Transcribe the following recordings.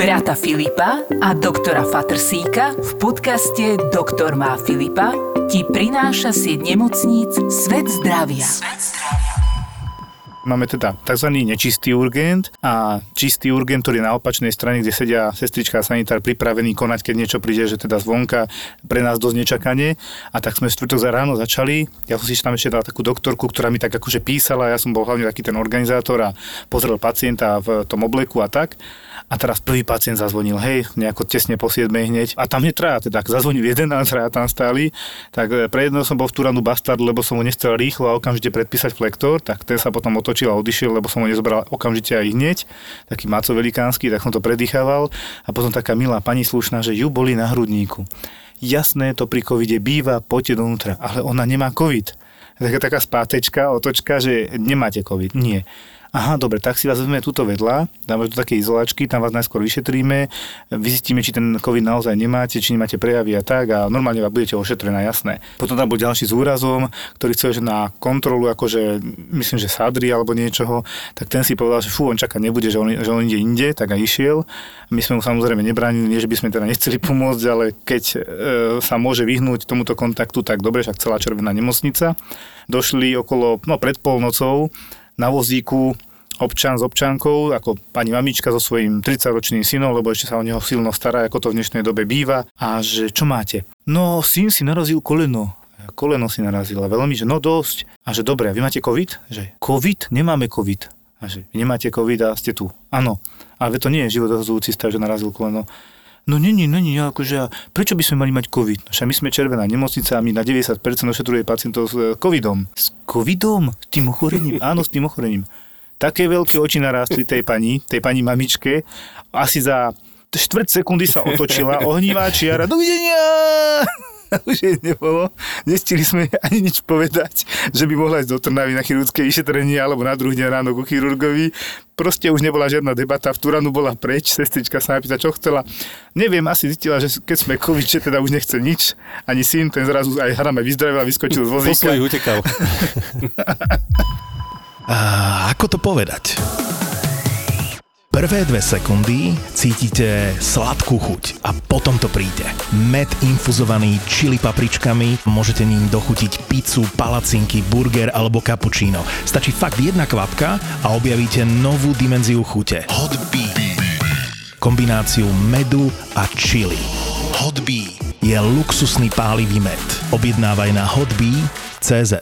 brata Filipa a doktora Fatrsíka v podcaste Doktor má Filipa ti prináša sieť nemocníc Svet zdravia. Svet zdravia. Máme teda tzv. nečistý urgent a čistý urgent, ktorý je na opačnej strane, kde sedia sestrička a sanitár pripravení konať, keď niečo príde, že teda zvonka pre nás dosť nečakanie. A tak sme štvrtok za ráno začali. Ja som si tam ešte dal takú doktorku, ktorá mi tak akože písala, ja som bol hlavne taký ten organizátor a pozrel pacienta v tom obleku a tak. A teraz prvý pacient zazvonil, hej, nejako tesne po 7 hneď. A tam netraja, teda zazvonil jeden a traja tam stáli, tak e, pre jedného som bol v Turanu bastard, lebo som mu nechcel rýchlo a okamžite predpísať flektor, tak ten sa potom otočil a odišiel, lebo som ho nezobral okamžite aj hneď, taký maco velikánsky, tak som to predýchaval. A potom taká milá pani slušná, že ju boli na hrudníku. Jasné, to pri covide býva, poďte donútra, ale ona nemá covid. Taká, taká spátečka, otočka, že nemáte covid. Nie aha, dobre, tak si vás vezmeme túto vedľa, dáme tu také izolačky, tam vás najskôr vyšetríme, vyzistíme, či ten COVID naozaj nemáte, či nemáte prejavy a tak a normálne vás budete ošetrená, jasné. Potom tam bol ďalší s úrazom, ktorý chcel, že na kontrolu, akože myslím, že sadry alebo niečoho, tak ten si povedal, že fú, on čaká nebude, že on, že on ide inde, tak aj išiel. My sme mu samozrejme nebránili, nie že by sme teda nechceli pomôcť, ale keď e, sa môže vyhnúť tomuto kontaktu, tak dobre, však celá červená nemocnica. Došli okolo, no pred polnocou, na vozíku občan s občankou, ako pani mamička so svojím 30-ročným synom, lebo ešte sa o neho silno stará, ako to v dnešnej dobe býva. A že čo máte? No, syn si narazil koleno. Koleno si narazila veľmi, že no dosť. A že dobre, vy máte COVID? Že COVID? Nemáme COVID. A že nemáte COVID a ste tu. Áno. Ale to nie je životohrozujúci stav, že narazil koleno. No nie, nie, akože, a prečo by sme mali mať COVID? Však my sme červená nemocnica a my na 90% ošetruje pacientov s e, COVIDom. S COVIDom? S tým ochorením? Áno, s tým ochorením. Také veľké oči narástli tej pani, tej pani mamičke. Asi za štvrť sekundy sa otočila, ohnívá čiara, dovidenia! už jej nebolo. Nestili sme ani nič povedať, že by mohla ísť do Trnavy na chirurgické vyšetrenie alebo na druhý deň ráno ku chirurgovi. Proste už nebola žiadna debata, v Turanu bola preč, sestrička sa napýta, čo chcela. Neviem, asi zistila, že keď sme koviče, teda už nechce nič, ani syn, ten zrazu aj hrame vyzdravil a vyskočil z vozíka. Po utekal. A ako to povedať? Prvé dve sekundy cítite sladkú chuť a potom to príde. Med infuzovaný čili papričkami, môžete ním dochutiť pizzu, palacinky, burger alebo cappuccino. Stačí fakt jedna kvapka a objavíte novú dimenziu chute. Hot Bee. Kombináciu medu a chili. Hot Bee je luxusný pálivý med. Objednávaj na hotbee.cz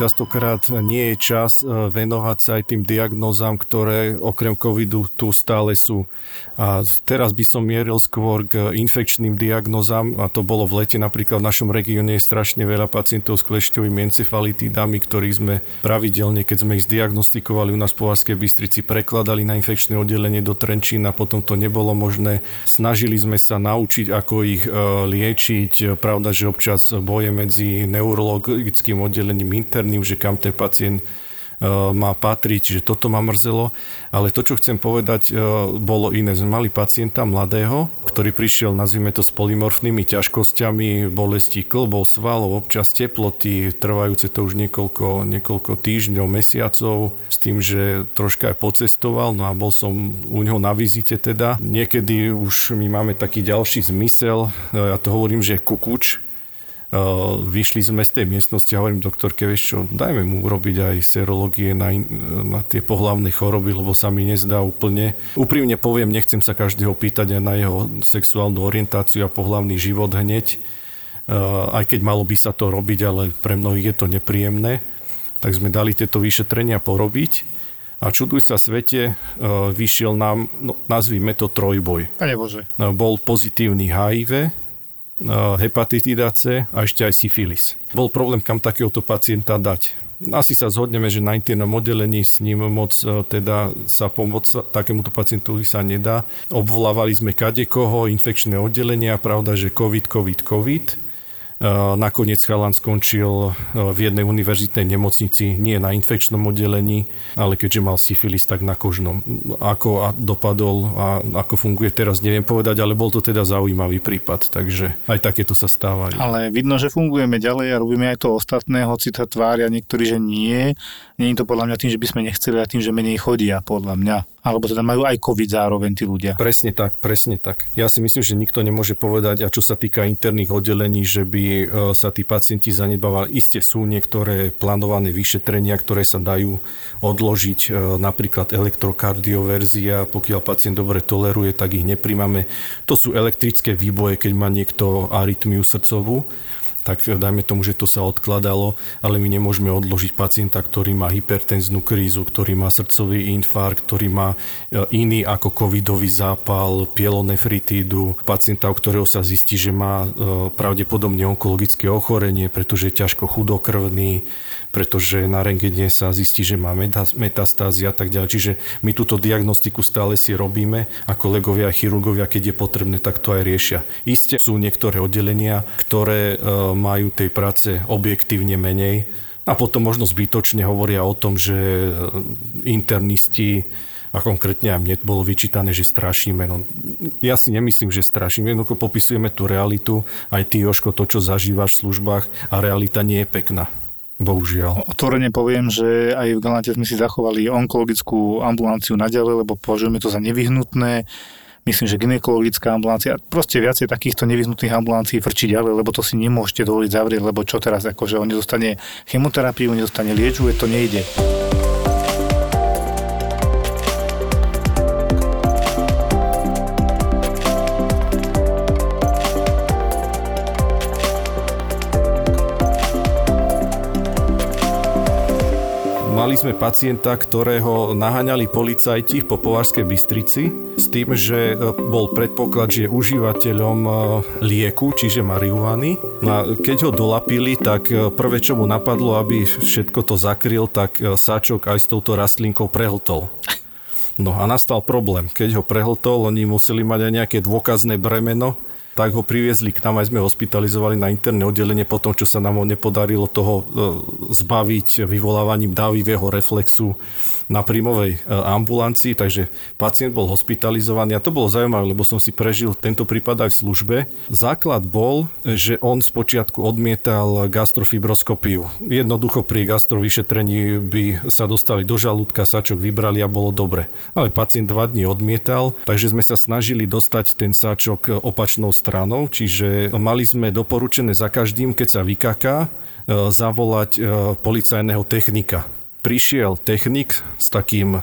častokrát nie je čas e, venovať sa aj tým diagnózam, ktoré okrem covidu tu stále sú. A teraz by som mieril skôr k infekčným diagnózam a to bolo v lete napríklad v našom regióne je strašne veľa pacientov s klešťovými encefalitídami, ktorí sme pravidelne, keď sme ich zdiagnostikovali u nás v Povarskej Bystrici, prekladali na infekčné oddelenie do Trenčína, potom to nebolo možné. Snažili sme sa naučiť, ako ich e, liečiť. Pravda, že občas boje medzi neurologickým oddelením interným interným, že kam ten pacient e, má patriť, že toto ma mrzelo. Ale to, čo chcem povedať, e, bolo iné. Sme mali pacienta mladého, ktorý prišiel, nazvime to, s polymorfnými ťažkosťami, bolesti klbov, svalov, občas teploty, trvajúce to už niekoľko, niekoľko týždňov, mesiacov, s tým, že troška aj pocestoval, no a bol som u neho na vizite teda. Niekedy už my máme taký ďalší zmysel, e, ja to hovorím, že kukuč, vyšli sme z tej miestnosti a hovorím doktorke, vieš čo, dajme mu urobiť aj serológie na, na tie pohlavné choroby, lebo sa mi nezdá úplne. Úprimne poviem, nechcem sa každého pýtať aj na jeho sexuálnu orientáciu a pohlavný život hneď, aj keď malo by sa to robiť, ale pre mnohých je to nepríjemné. Tak sme dali tieto vyšetrenia porobiť a čuduj sa svete, vyšiel nám, no, nazvime to trojboj. Pane Bože. Bol pozitívny HIV, hepatitida C a ešte aj syfilis. Bol problém, kam takéhoto pacienta dať. Asi sa zhodneme, že na internom oddelení s ním moc e, teda sa pomôcť takémuto pacientovi sa nedá. Obvolávali sme kadekoho, infekčné oddelenia, pravda, že COVID, COVID, COVID Eh, nakoniec chalan skončil eh, v jednej univerzitnej nemocnici, nie na infekčnom oddelení, ale keďže mal syfilis, tak na kožnom. Ako dopadol a ako funguje teraz, neviem povedať, ale bol to teda zaujímavý prípad, takže aj takéto sa stávajú. Ale vidno, že fungujeme ďalej a robíme aj to ostatné, hoci sa tvária niektorí, že nie. Je to podľa mňa tým, že by sme nechceli, a tým, že menej chodia, podľa mňa Alebo teda majú aj COVID zároveň tí ľudia. Presne tak, presne tak. Ja si myslím, že nikto nemôže povedať, a čo sa týka interných oddelení, že by e, sa tí pacienti zanedbávali. Isté sú niektoré plánované vyšetrenia, ktoré sa dajú odložiť, e, napríklad elektrokardioverzia, pokiaľ pacient dobre toleruje, tak ich nepríjmame. To sú elektrické výboje, keď má niekto arytmiu srdcovú tak dajme tomu, že to sa odkladalo, ale my nemôžeme odložiť pacienta, ktorý má hypertenznú krízu, ktorý má srdcový infarkt, ktorý má e, iný ako covidový zápal, pielonefritídu, pacienta, u ktorého sa zistí, že má e, pravdepodobne onkologické ochorenie, pretože je ťažko chudokrvný, pretože na rengene sa zistí, že má metastázy a tak ďalej. Čiže my túto diagnostiku stále si robíme a kolegovia a chirurgovia, keď je potrebné, tak to aj riešia. Isté sú niektoré oddelenia, ktoré e, majú tej práce objektívne menej a potom možno zbytočne hovoria o tom, že e, internisti a konkrétne aj mne bolo vyčítané, že strašíme. No, ja si nemyslím, že strašíme, jednoducho popisujeme tú realitu, aj ty, Joško, to, čo zažívaš v službách a realita nie je pekná. Bohužiaľ. Otvorene poviem, že aj v Galante sme si zachovali onkologickú ambulanciu naďalej, lebo považujeme to za nevyhnutné. Myslím, že ginekologická ambulancia, proste viacej takýchto nevyhnutných ambulancií frčí ďalej, lebo to si nemôžete dovoliť zavrieť, lebo čo teraz, akože on nedostane chemoterapiu, nedostane liečbu, to nejde. Sme pacienta, ktorého naháňali policajti po Považskej Bystrici s tým, že e, bol predpoklad, že je užívateľom e, lieku, čiže marihuany. No a keď ho dolapili, tak e, prvé, čo mu napadlo, aby všetko to zakryl, tak sáčok aj s touto rastlinkou prehltol. No a nastal problém. Keď ho prehltol, oni museli mať aj nejaké dôkazné bremeno, tak ho priviezli k nám, aj sme hospitalizovali na interné oddelenie po tom, čo sa nám nepodarilo toho e, zbaviť vyvolávaním dávivého reflexu na príjmovej e, ambulancii, takže pacient bol hospitalizovaný a to bolo zaujímavé, lebo som si prežil tento prípad aj v službe. Základ bol, že on spočiatku odmietal gastrofibroskopiu. Jednoducho pri gastrovyšetrení by sa dostali do žalúdka, sačok vybrali a bolo dobre. Ale pacient dva dní odmietal, takže sme sa snažili dostať ten sáčok opačnou stranou, čiže mali sme doporučené za každým, keď sa vykaká, e, zavolať e, policajného technika. Prišiel technik s takým e,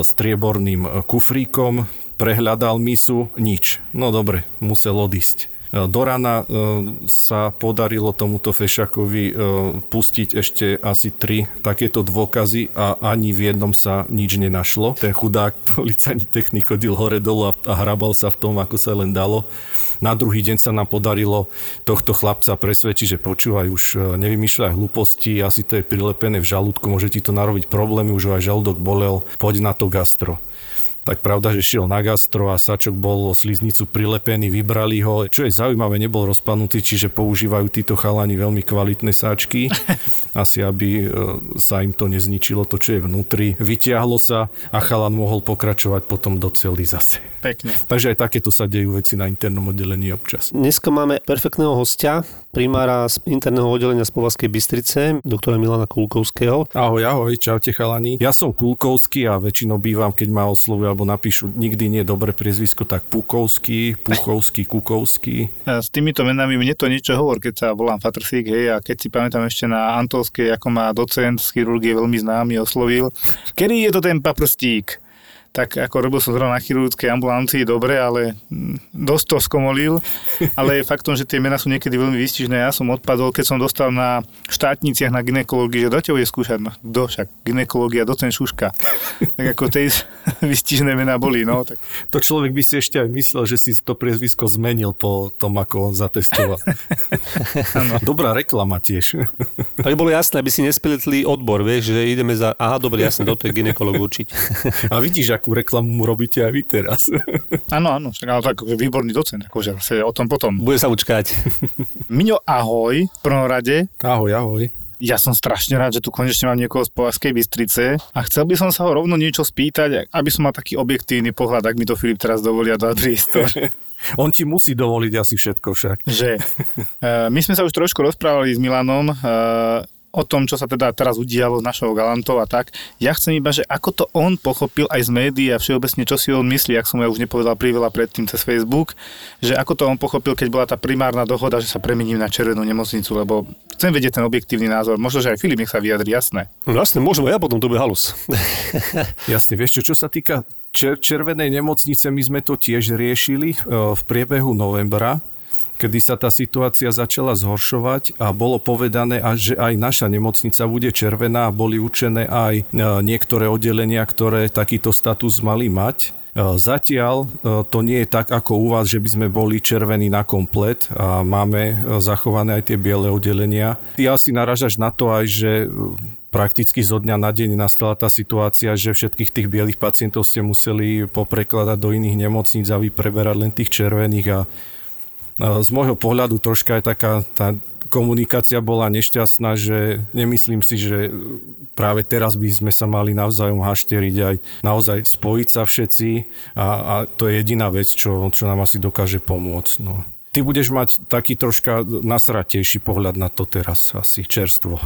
strieborným kufríkom, prehľadal misu, nič. No dobre, musel odísť. E, do rana e, sa podarilo tomuto Fešakovi e, pustiť ešte asi tri takéto dôkazy a ani v jednom sa nič nenašlo. Ten chudák policajný technik chodil hore dolu a hrabal sa v tom, ako sa len dalo. Na druhý deň sa nám podarilo tohto chlapca presvedčiť, že počúvaj, už nevymýšľaj hlúposti, asi to je prilepené v žalúdku, môže ti to narobiť problémy, už aj žalúdok bolel, poď na to gastro tak pravda, že šiel na gastro a sačok bol o sliznicu prilepený, vybrali ho. Čo je zaujímavé, nebol rozpadnutý, čiže používajú títo chalani veľmi kvalitné sáčky, asi aby e, sa im to nezničilo, to, čo je vnútri. Vytiahlo sa a chalan mohol pokračovať potom do celý zase. Pekne. Takže aj takéto sa dejú veci na internom oddelení občas. Dneska máme perfektného hostia, primára z interného oddelenia z Povazkej Bystrice, doktora Milana Kulkovského. Ahoj, ahoj, čaute chalani. Ja som Kulkovský a väčšinou bývam, keď ma oslovujú alebo napíšu nikdy nie dobre priezvisko, tak Pukovský, Puchovský, Kukovský. A s týmito menami mne to niečo hovor, keď sa volám Fatrsík, hej, a keď si pamätám ešte na Antolskej, ako má docent z chirurgie veľmi známy oslovil. Kedy je to ten paprstík? Tak ako robil som zrovna na chirurgickej ambulancii, dobre, ale mm, dosť to skomolil, ale je faktom, že tie mená sú niekedy veľmi výstižné. Ja som odpadol, keď som dostal na štátniciach na ginekológii, že do bude skúšať, no kto však, ginekológia, docen Šuška. tak ako tie výstižné mená boli, no. Tak. To človek by si ešte aj myslel, že si to priezvisko zmenil po tom, ako on zatestoval. Dobrá reklama tiež. aby bolo jasné, aby si nespletli odbor, vieš, že ideme za, aha, dobre, jasne, do tej ginekolog určiť. A vidíš, akú reklamu mu robíte aj vy teraz. Áno, áno, však ale tak výborný docent, akože sa o tom potom. Bude sa učkať. Miňo, ahoj, v prvom rade. Ahoj, ahoj. Ja som strašne rád, že tu konečne mám niekoho z Povazkej Bystrice a chcel by som sa ho rovno niečo spýtať, aby som mal taký objektívny pohľad, ak mi to Filip teraz dovolia dať priestor. On ti musí dovoliť asi všetko však. Že. Uh, my sme sa už trošku rozprávali s Milanom. Uh, o tom, čo sa teda teraz udialo s našou Galantou a tak. Ja chcem iba, že ako to on pochopil aj z médií a všeobecne, čo si on myslí, ak som ja už nepovedal priveľa predtým cez Facebook, že ako to on pochopil, keď bola tá primárna dohoda, že sa premením na červenú nemocnicu, lebo chcem vedieť ten objektívny názor. Možno, že aj Filip nech sa vyjadri, jasné. No jasne, môžeme, ja potom to bude halus. Jasne, vieš čo, čo sa týka čer- červenej nemocnice, my sme to tiež riešili e, v priebehu novembra kedy sa tá situácia začala zhoršovať a bolo povedané, že aj naša nemocnica bude červená a boli učené aj e, niektoré oddelenia, ktoré takýto status mali mať. E, zatiaľ e, to nie je tak ako u vás, že by sme boli červení na komplet a máme zachované aj tie biele oddelenia. Ty asi naražaš na to aj, že prakticky zo dňa na deň nastala tá situácia, že všetkých tých bielých pacientov ste museli poprekladať do iných nemocníc a vy preberať len tých červených a z môjho pohľadu troška aj taká tá komunikácia bola nešťastná, že nemyslím si, že práve teraz by sme sa mali navzájom hašteriť aj naozaj spojiť sa všetci a, a to je jediná vec, čo, čo nám asi dokáže pomôcť. No. Ty budeš mať taký troška nasratejší pohľad na to teraz asi čerstvo.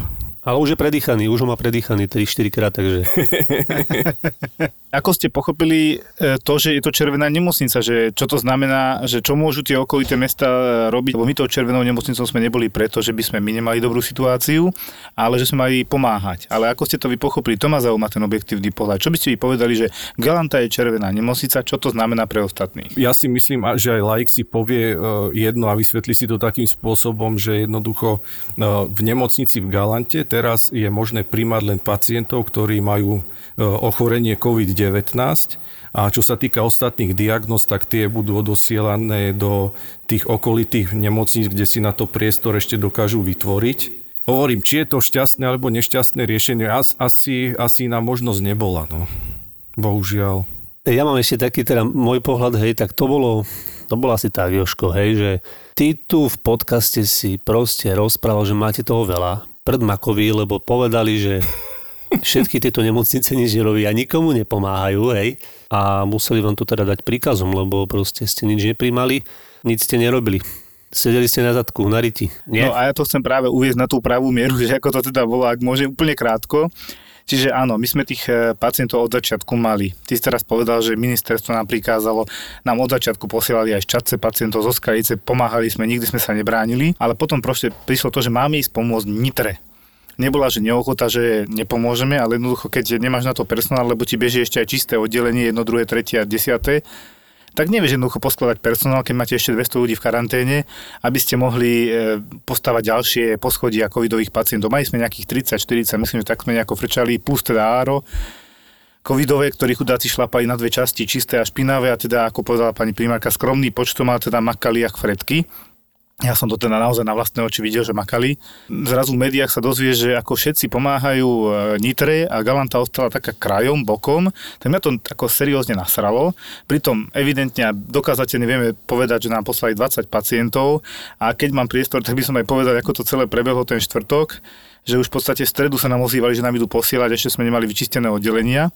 Ale už je predýchaný, už ho má predýchaný 3-4 krát, takže... Ako ste pochopili e, to, že je to červená nemocnica, že čo to znamená, že čo môžu tie okolité mesta e, robiť, lebo my tou červenou nemocnicou sme neboli preto, že by sme my nemali dobrú situáciu, ale že sme mali pomáhať. Ale ako ste to vy pochopili, to ma zaujíma ten objektívny pohľad. Čo by ste vy povedali, že Galanta je červená nemocnica, čo to znamená pre ostatných? Ja si myslím, že aj laik si povie e, jedno a vysvetlí si to takým spôsobom, že jednoducho v nemocnici v Galante teraz je možné primať len pacientov, ktorí majú ochorenie COVID-19 a čo sa týka ostatných diagnóz, tak tie budú odosielané do tých okolitých nemocníc, kde si na to priestor ešte dokážu vytvoriť. Hovorím, či je to šťastné alebo nešťastné riešenie, asi, asi na možnosť nebola. No. Bohužiaľ. Ja mám ešte taký teda môj pohľad, hej, tak to bolo, to bolo asi tak, Joško, hej, že ty tu v podcaste si proste rozprával, že máte toho veľa, pred Makovi, lebo povedali, že všetky tieto nemocnice nič nerobia, nikomu nepomáhajú, hej. A museli vám to teda dať príkazom, lebo proste ste nič neprimali, nič ste nerobili. Sedeli ste na zadku, na riti. Nie? No a ja to chcem práve uviezť na tú pravú mieru, že ako to teda bolo, ak môžem úplne krátko. Čiže áno, my sme tých e, pacientov od začiatku mali. Ty si teraz povedal, že ministerstvo nám prikázalo, nám od začiatku posielali aj šťatce pacientov zo Skalice, pomáhali sme, nikdy sme sa nebránili, ale potom proste prišlo to, že máme ísť pomôcť Nitre nebola, že neochota, že nepomôžeme, ale jednoducho, keď nemáš na to personál, lebo ti beží ešte aj čisté oddelenie, jedno, druhé, tretie a desiaté, tak nevieš jednoducho poskladať personál, keď máte ešte 200 ľudí v karanténe, aby ste mohli e, postavať ďalšie poschodia covidových pacientov. Mali sme nejakých 30-40, myslím, že tak sme nejako frčali, plus teda áro, covidové, ktorí chudáci šlapali na dve časti, čisté a špinavé a teda, ako povedala pani primárka, skromný počtom, ale teda makali jak fredky ja som to teda naozaj na vlastné oči videl, že makali. Zrazu v médiách sa dozvie, že ako všetci pomáhajú e, Nitre a Galanta ostala taká krajom, bokom, tak mňa to ako seriózne nasralo. Pritom evidentne a dokázateľne vieme povedať, že nám poslali 20 pacientov a keď mám priestor, tak by som aj povedal, ako to celé prebehlo ten štvrtok, že už v podstate v stredu sa nám ozývali, že nám idú posielať, ešte sme nemali vyčistené oddelenia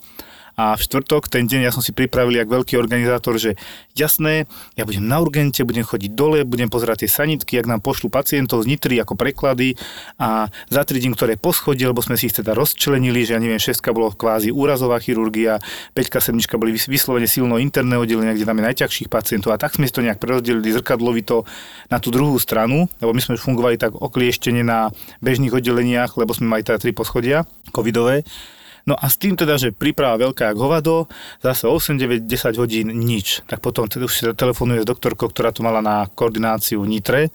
a v štvrtok, ten deň, ja som si pripravil, jak veľký organizátor, že jasné, ja budem na urgente, budem chodiť dole, budem pozerať tie sanitky, ak nám pošlu pacientov z Nitry ako preklady. A zatriedím, ktoré poschodie, lebo sme si ich teda rozčlenili, že ja neviem, šestka bolo kvázi úrazová chirurgia, 5 sedmička boli vyslovene silno interné oddelenia, kde tam je najťažších pacientov. A tak sme si to nejak prerozdelili zrkadlovito na tú druhú stranu, lebo my sme fungovali tak oklieštene na bežných oddeleniach, lebo sme mali teda tri poschodia covidové No a s tým teda, že príprava veľká jak hovado, zase 8, 9, 10 hodín nič. Tak potom teda už telefonuje s doktorkou, ktorá tu mala na koordináciu Nitre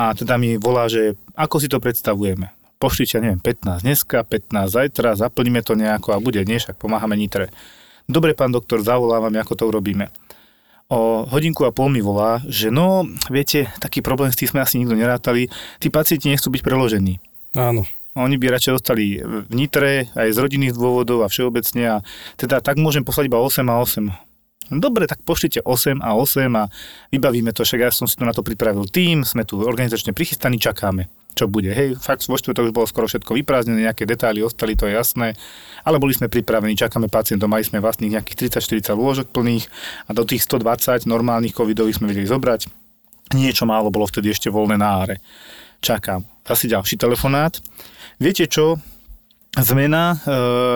a teda mi volá, že ako si to predstavujeme. Pošlite, neviem, 15 dneska, 15 zajtra, zaplníme to nejako a bude, nie, však pomáhame Nitre. Dobre, pán doktor, zavolávam, ako to urobíme o hodinku a pol mi volá, že no, viete, taký problém s tým sme asi nikto nerátali, tí pacienti nechcú byť preložení. Áno. Oni by radšej ostali v Nitre, aj z rodinných dôvodov a všeobecne. A teda tak môžem poslať iba 8 a 8. Dobre, tak pošlite 8 a 8 a vybavíme to, však ja som si tu na to pripravil tým, sme tu organizačne prichystaní, čakáme čo bude. Hej, fakt vo štvrtok už bolo skoro všetko vyprázdnené, nejaké detaily ostali, to je jasné, ale boli sme pripravení, čakáme pacientov, mali sme vlastných nejakých 30-40 lôžok plných a do tých 120 normálnych covidových sme vedeli zobrať. Niečo málo bolo vtedy ešte voľné na áre. Čakám. Zase ďalší telefonát viete čo, zmena, e,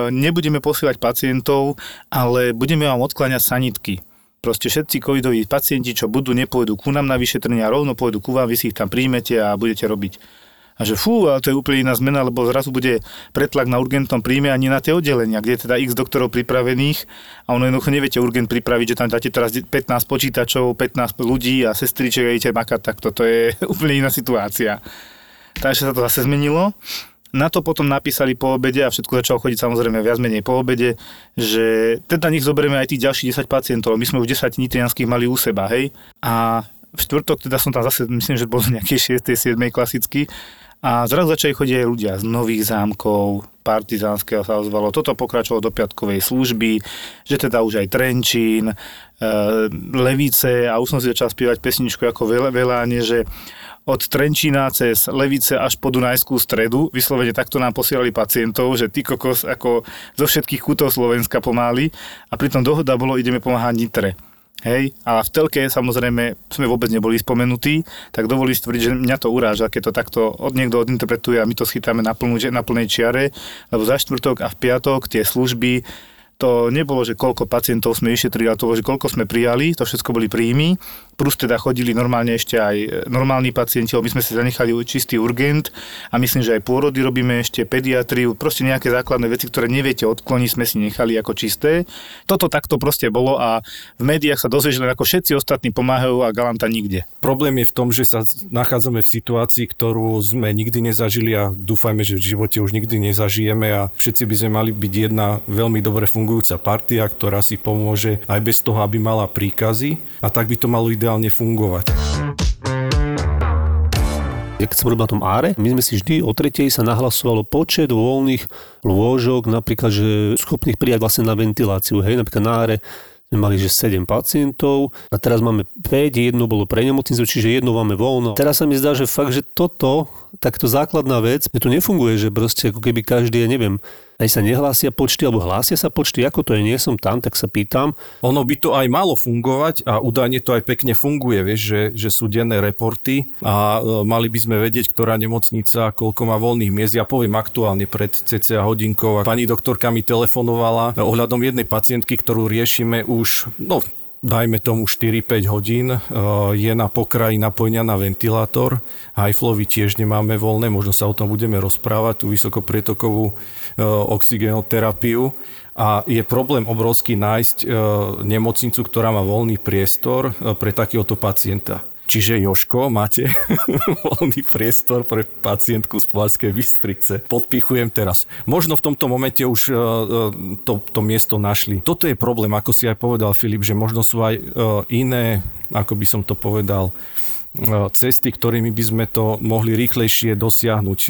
nebudeme posielať pacientov, ale budeme vám odkláňať sanitky. Proste všetci covidoví pacienti, čo budú, nepôjdu ku nám na vyšetrenia, rovno pôjdu ku vám, vy si ich tam príjmete a budete robiť. A že fú, ale to je úplne iná zmena, lebo zrazu bude pretlak na urgentnom príjme a nie na tie oddelenia, kde je teda x doktorov pripravených a ono jednoducho neviete urgent pripraviť, že tam dáte teraz 15 počítačov, 15 ľudí a sestriček a idete makať, tak toto je úplne iná situácia. Takže sa to zase zmenilo. Na to potom napísali po obede a všetko začalo chodiť samozrejme viac menej po obede, že teda nech zoberieme aj tých ďalších 10 pacientov. My sme už 10 nitrianských mali u seba, hej. A v štvrtok teda som tam zase, myslím, že bol nejaký 6. 7. klasický a zrazu začali chodiť aj ľudia z nových zámkov, partizánskeho sa ozvalo. Toto pokračovalo do piatkovej služby, že teda už aj Trenčín, e, Levice a už som si začal spievať pesničku ako Veláne, že od Trenčína cez Levice až po Dunajskú stredu, vyslovene takto nám posielali pacientov, že ty kokos ako zo všetkých kútov Slovenska pomáli a pritom dohoda bolo, ideme pomáhať Nitre. Hej, a v telke samozrejme sme vôbec neboli spomenutí, tak dovolí stvrdiť, že mňa to uráža, keď to takto od niekto odinterpretuje a my to schytáme na, plnú, na plnej čiare, lebo za štvrtok a v piatok tie služby to nebolo, že koľko pacientov sme vyšetrili, ale to bolo, že koľko sme prijali, to všetko boli príjmy, plus teda chodili normálne ešte aj e, normálni pacienti, my sme si zanechali čistý urgent a myslím, že aj pôrody robíme ešte, pediatriu, proste nejaké základné veci, ktoré neviete odkloniť, sme si nechali ako čisté. Toto takto proste bolo a v médiách sa dozvieš len ako všetci ostatní pomáhajú a Galanta nikde. Problém je v tom, že sa nachádzame v situácii, ktorú sme nikdy nezažili a dúfajme, že v živote už nikdy nezažijeme a všetci by sme mali byť jedna veľmi dobre fungujúca partia, ktorá si pomôže aj bez toho, aby mala príkazy a tak by to malo ideálne ideálne fungovať. Keď som robil na tom áre, my sme si vždy o tretej sa nahlasovalo počet voľných lôžok, napríklad, že schopných prijať vlastne na ventiláciu. Hej, napríklad na áre sme mali, že 7 pacientov a teraz máme 5, jedno bolo pre nemocnicu, čiže jedno máme voľno. Teraz sa mi zdá, že fakt, že toto, takto základná vec, že to nefunguje, že proste ako keby každý, ja neviem, aj sa nehlásia počty, alebo hlásia sa počty, ako to je, nie som tam, tak sa pýtam. Ono by to aj malo fungovať a údajne to aj pekne funguje, vieš, že, že sú denné reporty a e, mali by sme vedieť, ktorá nemocnica, koľko má voľných miest. Ja poviem aktuálne pred cca hodinkou. Pani doktorka mi telefonovala ohľadom jednej pacientky, ktorú riešime už, no dajme tomu 4-5 hodín, e, je na pokraji napojenia na ventilátor. High-flowy tiež nemáme voľné, možno sa o tom budeme rozprávať, tú vysokoprietokovú e, oxygenoterapiu. A je problém obrovský nájsť e, nemocnicu, ktorá má voľný priestor pre takéhoto pacienta. Čiže Joško, máte voľný priestor pre pacientku z Povarskej Bystrice. Podpichujem teraz. Možno v tomto momente už uh, to, to miesto našli. Toto je problém, ako si aj povedal Filip, že možno sú aj uh, iné, ako by som to povedal, cesty, ktorými by sme to mohli rýchlejšie dosiahnuť. E,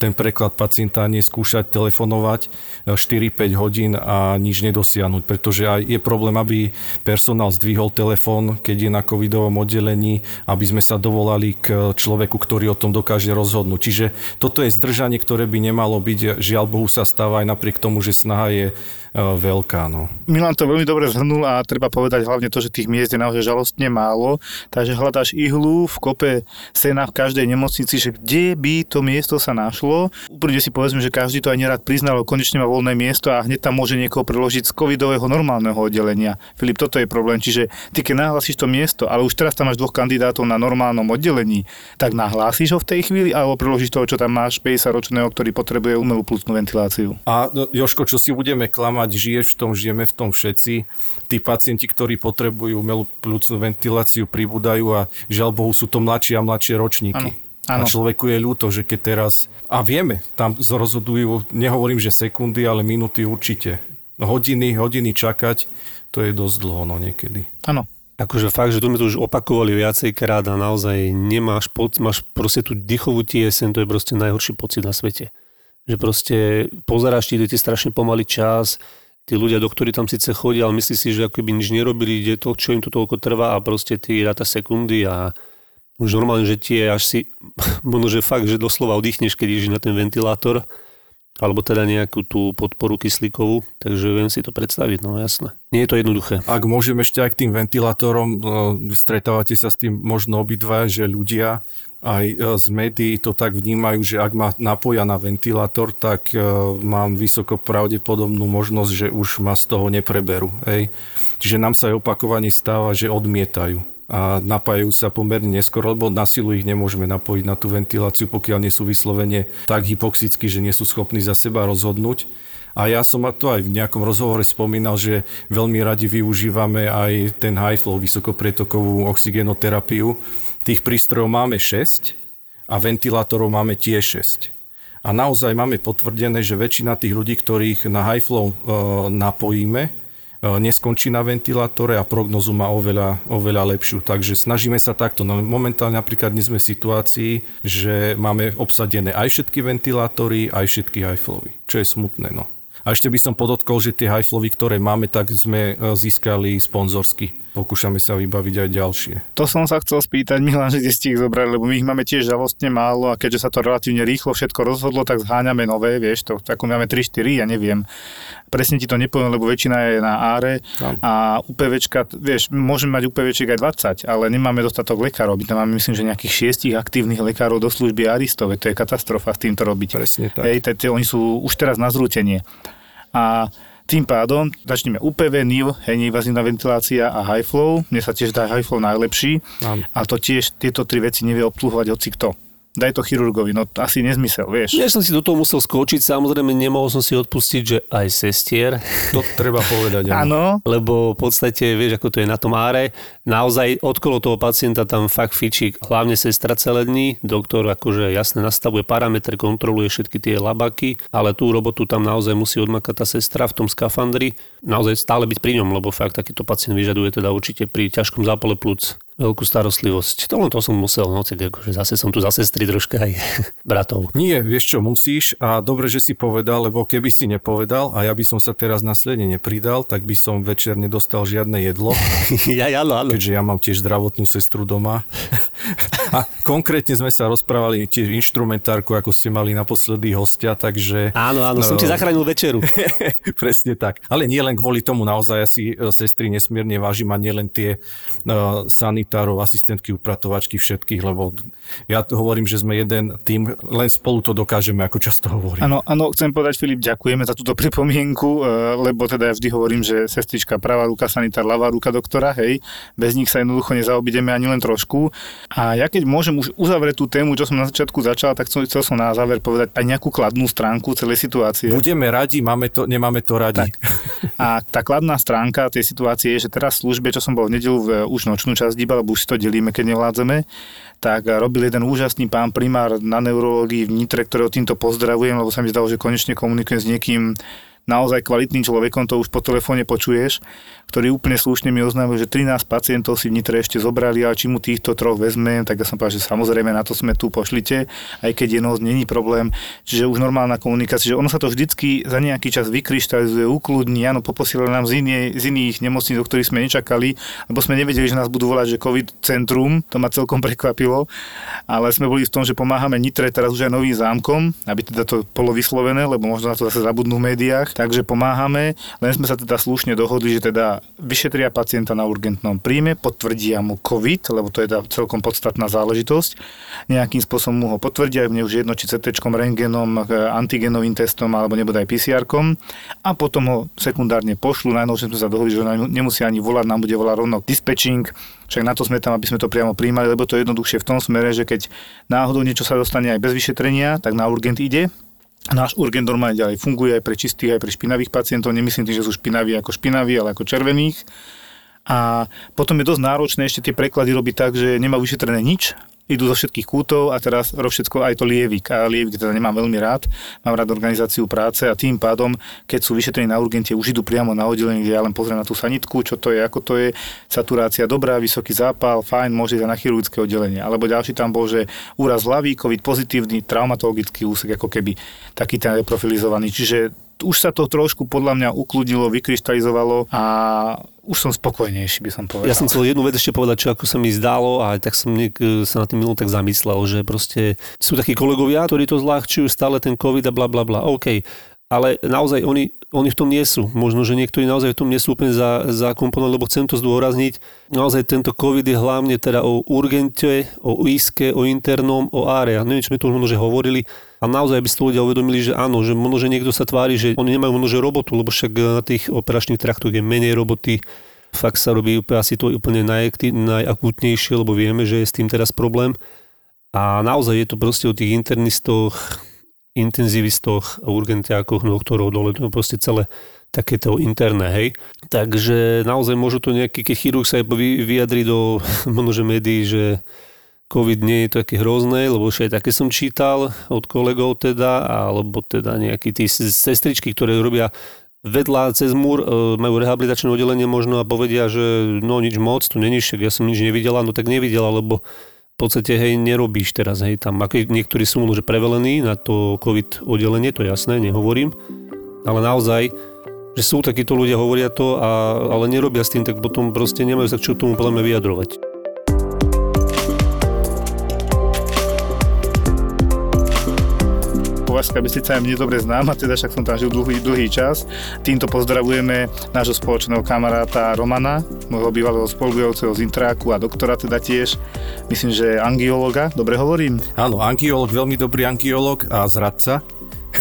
ten preklad pacienta neskúšať telefonovať 4-5 e, hodín a nič nedosiahnuť, pretože aj je problém, aby personál zdvihol telefón, keď je na covidovom oddelení, aby sme sa dovolali k človeku, ktorý o tom dokáže rozhodnúť. Čiže toto je zdržanie, ktoré by nemalo byť. Žiaľ Bohu sa stáva aj napriek tomu, že snaha je veľká. No. Milan to veľmi dobre zhrnul a treba povedať hlavne to, že tých miest je naozaj žalostne málo, takže hľadáš ihlu v kope sena v každej nemocnici, že kde by to miesto sa našlo. Úprimne si povedzme, že každý to aj nerad priznal, konečne má voľné miesto a hneď tam môže niekoho preložiť z covidového normálneho oddelenia. Filip, toto je problém, čiže ty keď nahlásiš to miesto, ale už teraz tam máš dvoch kandidátov na normálnom oddelení, tak nahlásiš ho v tej chvíli alebo preložíš toho, čo tam máš 50-ročného, ktorý potrebuje umelú plúcnú ventiláciu. A no, Joško, čo si budeme klamať, mať, žiješ v tom, žijeme v tom všetci. Tí pacienti, ktorí potrebujú umelú plúcnú ventiláciu, pribúdajú a žiaľ Bohu sú to mladšie a mladšie ročníky. Ano. Ano. A človeku je ľúto, že keď teraz, a vieme, tam rozhodujú, nehovorím, že sekundy, ale minúty určite. Hodiny, hodiny čakať, to je dosť dlho, no niekedy. Áno. Akože fakt, že tu sme to už opakovali viacejkrát a naozaj nemáš pocit, máš proste tú dychovú tiesen, to je proste najhorší pocit na svete že proste pozeráš, ti ti strašne pomaly čas, tí ľudia, do ktorí tam síce chodia, ale myslí si, že ako by nič nerobili, ide to, čo im to toľko trvá a proste ty ráta sekundy a už normálne, že tie až si, možno, že fakt, že doslova oddychneš, keď ideš na ten ventilátor, alebo teda nejakú tú podporu kyslíkovú, takže viem si to predstaviť, no jasné. Nie je to jednoduché. Ak môžem ešte aj k tým ventilátorom, no, stretávate sa s tým možno obidva, že ľudia aj e, z médií to tak vnímajú, že ak ma napoja na ventilátor, tak e, mám vysoko pravdepodobnú možnosť, že už ma z toho nepreberú. Hej. Čiže nám sa aj opakovane stáva, že odmietajú a napájajú sa pomerne neskoro, lebo na silu ich nemôžeme napojiť na tú ventiláciu, pokiaľ nie sú vyslovene tak hypoxicky, že nie sú schopní za seba rozhodnúť. A ja som to aj v nejakom rozhovore spomínal, že veľmi radi využívame aj ten high flow, vysokoprietokovú oxygenoterapiu. Tých prístrojov máme 6 a ventilátorov máme tiež 6. A naozaj máme potvrdené, že väčšina tých ľudí, ktorých na high flow e, napojíme, E, neskončí na ventilátore a prognozu má oveľa, oveľa lepšiu. Takže snažíme sa takto. No, momentálne napríklad dnes sme v situácii, že máme obsadené aj všetky ventilátory, aj všetky high flowy, čo je smutné. No. A ešte by som podotkol, že tie high flowy, ktoré máme, tak sme e, získali sponzorsky pokúšame sa vybaviť aj ďalšie. To som sa chcel spýtať, Milan, že ste ich zobrali, lebo my ich máme tiež žalostne málo a keďže sa to relatívne rýchlo všetko rozhodlo, tak zháňame nové, vieš, to ako máme 3-4, ja neviem. Presne ti to nepoviem, lebo väčšina je na áre a UPVčka, vieš, môžeme mať UPVček aj 20, ale nemáme dostatok lekárov. My tam máme, myslím, že nejakých šiestich aktívnych lekárov do služby Aristov, to je katastrofa s týmto robiť. Presne tak. Hej, oni sú už teraz na zrútenie. A tým pádom začneme UPV, NIV, hej, ventilácia a high flow. Mne sa tiež dá high flow najlepší. Am. A to tiež tieto tri veci nevie obsluhovať hoci kto daj to chirurgovi, no asi nezmysel, vieš. Ja som si do toho musel skočiť, samozrejme nemohol som si odpustiť, že aj sestier. To treba povedať. Áno. Lebo v podstate, vieš, ako to je na tom áre, naozaj odkolo toho pacienta tam fakt fičí hlavne sestra celé dní, doktor akože jasne nastavuje parametre, kontroluje všetky tie labaky, ale tú robotu tam naozaj musí odmakať tá sestra v tom skafandri, naozaj stále byť pri ňom, lebo fakt takýto pacient vyžaduje teda určite pri ťažkom zápale plúc veľkú starostlivosť. To len to som musel, no, tak akože zase som tu za sestry troška aj bratov. Nie, vieš čo, musíš a dobre, že si povedal, lebo keby si nepovedal a ja by som sa teraz následne nepridal, tak by som večer nedostal žiadne jedlo. ja, áno, áno. Keďže ja mám tiež zdravotnú sestru doma. a konkrétne sme sa rozprávali tiež inštrumentárku, ako ste mali naposledy hostia, takže... Áno, áno, no, som ti zachránil večeru. Presne tak. Ale nie len kvôli tomu, naozaj ja si e, sestry nesmierne vážim a nielen tie uh, sanitárov, asistentky, upratovačky, všetkých, lebo ja to hovorím, že sme jeden tým, len spolu to dokážeme, ako často hovorím. Áno, áno, chcem povedať, Filip, ďakujeme za túto pripomienku, e, lebo teda ja vždy hovorím, že sestrička, pravá ruka sanitár, ľavá ruka doktora, hej, bez nich sa jednoducho nezaobideme ani len trošku. A ja keď môžem už uzavrieť tú tému, čo som na začiatku začal, tak chcel som na záver povedať aj nejakú kladnú stránku celej situácie. Budeme radi, máme to, nemáme to radi. Tak. A tá kladná stránka tej situácie je, že teraz v službe, čo som bol v nedelu v už nočnú časť iba, lebo už si to delíme, keď nevládzeme, tak robil jeden úžasný pán primár na neurológii v Nitre, ktorého týmto pozdravujem, lebo sa mi zdalo, že konečne komunikujem s niekým, naozaj kvalitným človekom, to už po telefóne počuješ, ktorý úplne slušne mi oznámil, že 13 pacientov si v Nitre ešte zobrali, ale či mu týchto troch vezmem, tak ja som povedal, že samozrejme na to sme tu, pošlite, aj keď jedno není problém. Čiže už normálna komunikácia, že ono sa to vždycky za nejaký čas vykryštalizuje, ukludní, áno, poposielali nám z, inie, z iných nemocníc, do ktorých sme nečakali, lebo sme nevedeli, že nás budú volať, že COVID centrum, to ma celkom prekvapilo, ale sme boli v tom, že pomáhame Nitre teraz už aj novým zámkom, aby teda to bolo vyslovené, lebo možno na to zase zabudnú v médiách takže pomáhame, len sme sa teda slušne dohodli, že teda vyšetria pacienta na urgentnom príjme, potvrdia mu COVID, lebo to je teda celkom podstatná záležitosť. Nejakým spôsobom mu ho potvrdia, mne už jedno, či CT, rengenom, antigenovým testom alebo nebude aj pcr a potom ho sekundárne pošlu. Najnovšie sme sa dohodli, že nemusí ani volať, nám bude volať rovno dispatching, však na to sme tam, aby sme to priamo príjmali, lebo to je jednoduchšie v tom smere, že keď náhodou niečo sa dostane aj bez vyšetrenia, tak na urgent ide, Náš urgent normálne ďalej funguje aj pre čistých, aj pre špinavých pacientov. Nemyslím tým, že sú špinaví ako špinaví, ale ako červených. A potom je dosť náročné ešte tie preklady robiť tak, že nemá vyšetrené nič idú zo všetkých kútov a teraz rob všetko aj to lievik. A lievik teda nemám veľmi rád, mám rád organizáciu práce a tým pádom, keď sú vyšetrení na urgente, už idú priamo na oddelenie, kde ja len pozriem na tú sanitku, čo to je, ako to je, saturácia dobrá, vysoký zápal, fajn, môže ísť na chirurgické oddelenie. Alebo ďalší tam bol, že úraz hlavy, COVID pozitívny, traumatologický úsek, ako keby taký ten profilizovaný. Čiže už sa to trošku podľa mňa ukludilo, vykryštalizovalo a už som spokojnejší, by som povedal. Ja som chcel jednu vec ešte povedať, čo ako sa mi zdalo a tak som niek- sa na tým minul tak zamyslel, že proste sú takí kolegovia, ktorí to zľahčujú stále ten COVID a bla bla bla. OK, ale naozaj oni, oni v tom nie sú. Možno, že niektorí naozaj v tom nie sú úplne za, lebo chcem to zdôrazniť. Naozaj tento COVID je hlavne teda o urgente, o iske, o internom, o área. Neviem, či sme to možno, že hovorili. A naozaj by si to ľudia uvedomili, že áno, že možno, že niekto sa tvári, že oni nemajú možno, že robotu, lebo však na tých operačných traktoch je menej roboty, fakt sa robí asi to úplne najakútnejšie, lebo vieme, že je s tým teraz problém. A naozaj je to proste o tých internistoch, intenzivistoch, urgentiákoch, doktorov dole, to je proste celé takéto interné, hej. Takže naozaj môžu to nejaký, keď chirurg sa vyjadri do množe médií, že COVID nie je také hrozné, lebo už aj také som čítal od kolegov teda, alebo teda nejakí tí sestričky, ktoré robia vedľa cez múr, e, majú rehabilitačné oddelenie možno a povedia, že no nič moc, tu není však, ja som nič nevidela, no tak nevidela, lebo podstate, hej, nerobíš teraz, hej, tam, ako niektorí sú možno prevelení na to COVID oddelenie, to jasné, nehovorím, ale naozaj, že sú takíto ľudia, hovoria to, a, ale nerobia s tým, tak potom proste nemajú sa čo tomu podľa vyjadrovať. Považská Bystrica je mne dobre známa, teda však som tam žil dlhý, dlhý čas. Týmto pozdravujeme nášho spoločného kamaráta Romana, môjho bývalého spolubujúceho z Intráku a doktora teda tiež. Myslím, že angiologa, dobre hovorím? Áno, angiolog, veľmi dobrý angiolog a zradca.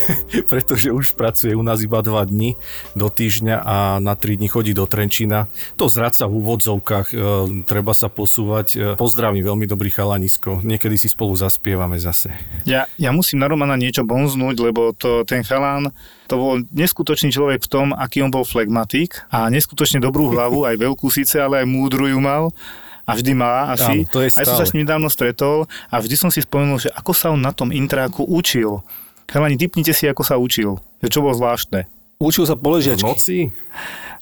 pretože už pracuje u nás iba 2 dní do týždňa a na 3 dní chodí do Trenčína. To zradca v úvodzovkách, e, treba sa posúvať. E, pozdravím, veľmi dobrý chalanisko. Niekedy si spolu zaspievame zase. Ja, ja musím na Romana niečo bonznúť, lebo to, ten chalán, to bol neskutočný človek v tom, aký on bol flegmatik a neskutočne dobrú hlavu, aj veľkú síce, ale aj múdru ju mal a vždy má asi. Áno, to je Aj som sa s ním dávno stretol a vždy som si spomenul, že ako sa on na tom intráku učil. Chalani, typnite si, ako sa učil. Že čo bolo zvláštne. Učil sa po V noci?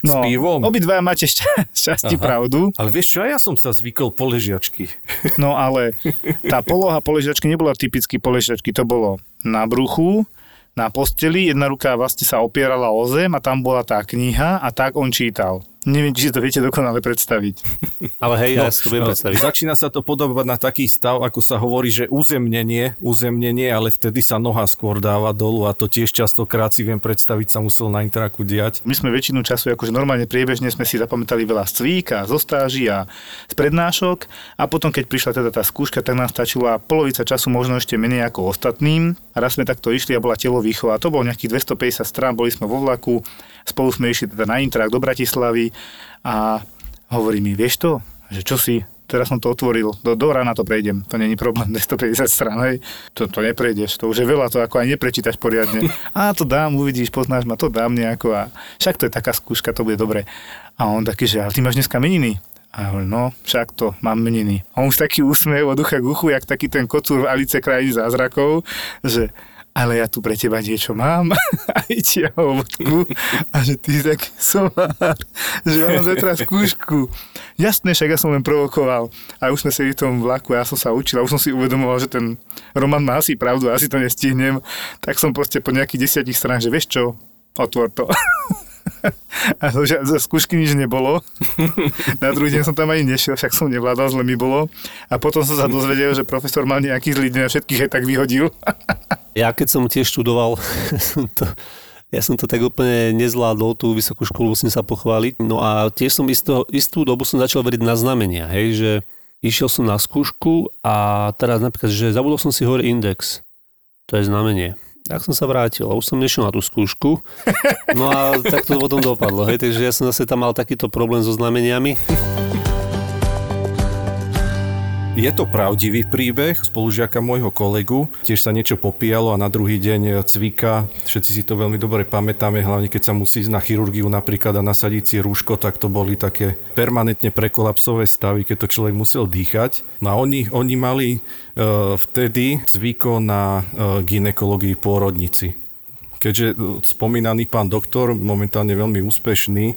S No, pivom? obidvaja máte šťa- šťastí Aha. pravdu. Ale vieš čo, ja som sa zvykol po ležiačky. No ale tá poloha poležiačky nebola typicky poležiačky, to bolo na bruchu, na posteli, jedna ruka vlastne sa opierala o zem a tam bola tá kniha a tak on čítal. Neviem, či si to viete dokonale predstaviť. Ale hej, No, ja si to viem predstaviť. Začína sa to podobať na taký stav, ako sa hovorí, že uzemnenie, uzemnenie, ale vtedy sa noha skôr dáva dolu a to tiež častokrát si viem predstaviť sa musel na interaku diať. My sme väčšinu času, akože normálne priebežne sme si zapamätali veľa z cvíka, zo stáží a z prednášok a potom, keď prišla teda tá skúška, tak nám stačila polovica času, možno ešte menej ako ostatným. A raz sme takto išli a bola telovýchova. To bolo nejakých 250 strán, boli sme vo vlaku, spolu sme išli teda na Intrak do Bratislavy a hovorí mi, vieš to, že čo si, teraz som to otvoril, do, do rána to prejdem, to není problém, 250 strán, hej, to, to neprejdeš, to už je veľa, to ako aj neprečítaš poriadne. A to dám, uvidíš, poznáš ma, to dám nejako a však to je taká skúška, to bude dobre. A on taký, že ale ty máš dneska meniny. A hovorím, no, však to, mám meniny. A on už taký úsmev od ucha k uchu, jak taký ten kocúr v Alice krajiny zázrakov, že ale ja tu pre teba niečo mám a ide vodku a že ty taký somár, že ja mám zajtra skúšku. Jasné, však ja som len provokoval a už sme sedeli v tom vlaku, ja som sa učil a už som si uvedomoval, že ten Roman má asi pravdu, asi to nestihnem, tak som proste po nejakých desiatich stranách, že vieš čo, otvor to. A že za skúšky nič nebolo. Na druhý deň som tam ani nešiel, však som nevládal, zle mi bolo. A potom som sa dozvedel, že profesor mal nejaký zlý deň a všetkých aj tak vyhodil. Ja keď som tiež študoval, to, ja som to tak úplne nezvládol, tú vysokú školu musím sa pochváliť. No a tiež som istú, istú dobu som začal veriť na znamenia, hej, že išiel som na skúšku a teraz napríklad, že zabudol som si hore index. To je znamenie. Tak som sa vrátil a už som nešiel na tú skúšku. No a tak to potom dopadlo. Hej, takže ja som zase tam mal takýto problém so znameniami. Je to pravdivý príbeh spolužiaka môjho kolegu. Tiež sa niečo popíjalo a na druhý deň cvika. Všetci si to veľmi dobre pamätáme, hlavne keď sa musí ísť na chirurgiu napríklad a nasadiť si rúško, tak to boli také permanentne prekolapsové stavy, keď to človek musel dýchať. No a oni, oni mali e, vtedy cviko na e, ginekológii pôrodnici keďže spomínaný pán doktor, momentálne veľmi úspešný, e,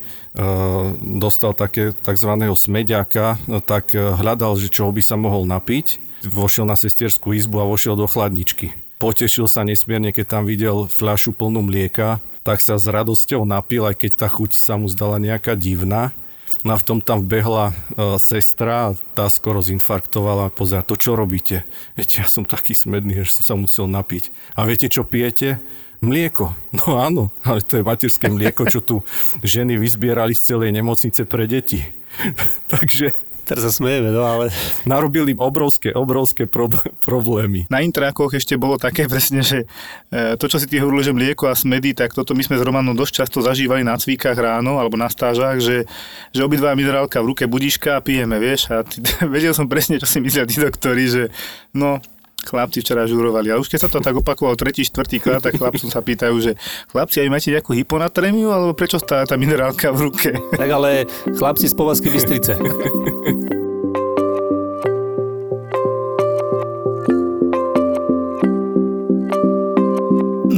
dostal také tzv. smediaka, tak e, hľadal, že čo by sa mohol napiť. Vošiel na sestierskú izbu a vošiel do chladničky. Potešil sa nesmierne, keď tam videl fľašu plnú mlieka, tak sa s radosťou napil, aj keď tá chuť sa mu zdala nejaká divná. No a v tom tam vbehla e, sestra tá skoro zinfarktovala. Pozera, to čo robíte? Viete, ja som taký smedný, že som sa musel napiť. A viete, čo pijete? Mlieko. No áno, ale to je materské mlieko, čo tu ženy vyzbierali z celej nemocnice pre deti. Takže Teraz sa smejeme, no ale... narobili obrovské, obrovské prob- problémy. Na intrákoch ešte bolo také presne, že e, to, čo si ty hovoril, že mlieko a smedy, tak toto my sme s Romanom dosť často zažívali na cvíkach ráno alebo na stážach, že, že obidva minerálka v ruke budiška a pijeme, vieš. A ty, vedel som presne, čo si myslia tí doktori, že no, chlapci včera žurovali. A už keď sa to tak opakovalo tretí, štvrtý krát, tak chlapcom sa pýtajú, že chlapci, aj máte nejakú hyponatremiu, alebo prečo stále tá minerálka v ruke? Tak ale chlapci z Povazky Bystrice.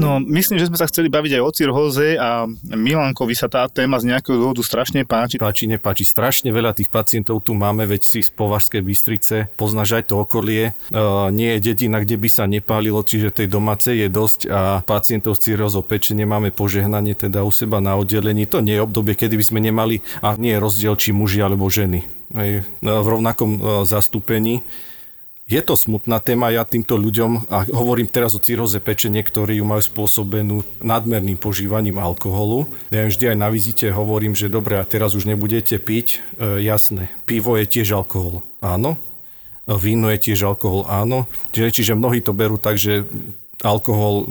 No, myslím, že sme sa chceli baviť aj o cirhóze a Milankovi sa tá téma z nejakého dôvodu strašne páči. Páči, nepáči. Strašne veľa tých pacientov tu máme, veď si z Považskej Bystrice, poznáš aj to okolie. Uh, nie je dedina, kde by sa nepálilo, čiže tej domácej je dosť a pacientov s cirhózou pečene máme požehnanie teda u seba na oddelení. To nie je obdobie, kedy by sme nemali, a nie je rozdiel, či muži alebo ženy. Hej, no, v rovnakom uh, zastúpení. Je to smutná téma, ja týmto ľuďom, a hovorím teraz o cirhoze pečenie, ktorí ju majú spôsobenú nadmerným požívaním alkoholu. Ja im vždy aj na vizite hovorím, že dobre, a teraz už nebudete piť, e, jasné, pivo je tiež alkohol, áno. Víno je tiež alkohol, áno. Čiže, čiže mnohí to berú tak, že alkohol,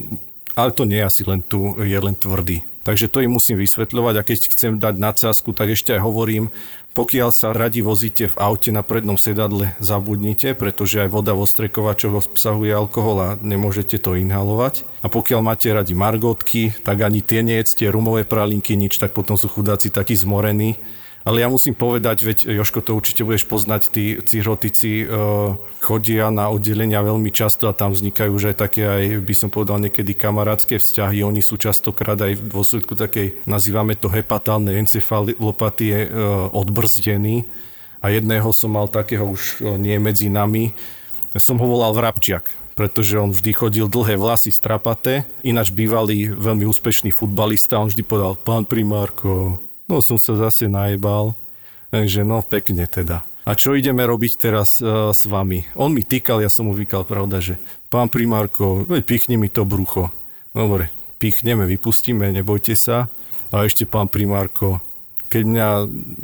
ale to nie je asi len tu, je len tvrdý. Takže to im musím vysvetľovať a keď chcem dať nadsázku, tak ešte aj hovorím, pokiaľ sa radi vozíte v aute na prednom sedadle, zabudnite, pretože aj voda vo strekovačoch obsahuje alkohol a nemôžete to inhalovať. A pokiaľ máte radi margotky, tak ani tie nejedzte, rumové pralinky, nič, tak potom sú chudáci takí zmorení ale ja musím povedať, veď Joško, to určite budeš poznať, tí cirhotici e, chodia na oddelenia veľmi často a tam vznikajú už aj také aj, by som povedal, niekedy kamarátske vzťahy. Oni sú častokrát aj v dôsledku takej, nazývame to hepatálne encefalopatie, e, odbrzdení. A jedného som mal takého už e, nie medzi nami, som ho volal Vrabčiak pretože on vždy chodil dlhé vlasy strapaté, ináč bývalý veľmi úspešný futbalista, on vždy povedal, pán primárko, No som sa zase najbal, takže no pekne teda. A čo ideme robiť teraz uh, s vami? On mi týkal, ja som mu vykal, pravda, že pán primárko, pichni mi to brucho. Dobre, pichneme, vypustíme, nebojte sa. A ešte pán primárko, keď mňa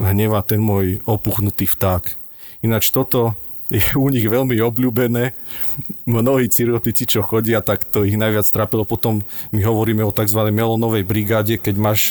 hnevá ten môj opuchnutý vták. Ináč toto je u nich veľmi obľúbené. Mnohí cirhotici, čo chodia, tak to ich najviac trápilo. Potom my hovoríme o tzv. melonovej brigáde, keď máš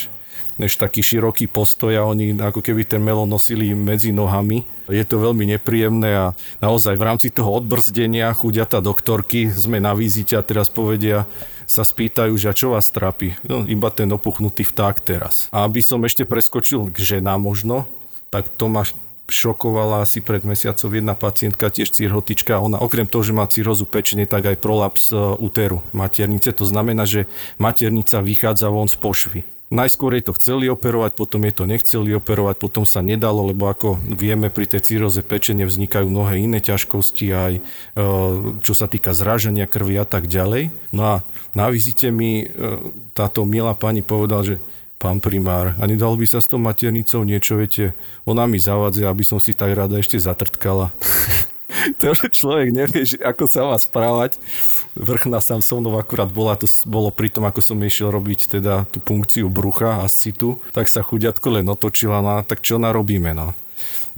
než taký široký postoj a oni ako keby ten melón nosili medzi nohami. Je to veľmi nepríjemné a naozaj v rámci toho odbrzdenia chudiata doktorky sme na vizite a teraz povedia, sa spýtajú, že čo vás trápi? No, iba ten opuchnutý vták teraz. A aby som ešte preskočil k ženám možno, tak to ma šokovala asi pred mesiacom jedna pacientka, tiež cirhotička. Ona okrem toho, že má cirhozu pečenie, tak aj prolaps úteru e, maternice. To znamená, že maternica vychádza von z pošvy. Najskôr je to chceli operovať, potom je to nechceli operovať, potom sa nedalo, lebo ako vieme, pri tej círoze pečene vznikajú mnohé iné ťažkosti, aj e, čo sa týka zrážania krvi a tak ďalej. No a na vizite mi e, táto milá pani povedala, že pán primár, a nedalo by sa s tou maternicou niečo, viete, ona mi zavadze, aby som si tak rada ešte zatrtkala. to, že človek nevie, že ako sa má správať. Vrchná Samsonov akurát bola, to bolo pri tom, ako som išiel robiť teda tú funkciu brucha a citu, tak sa chudiatko len otočila, no tak čo narobíme, no.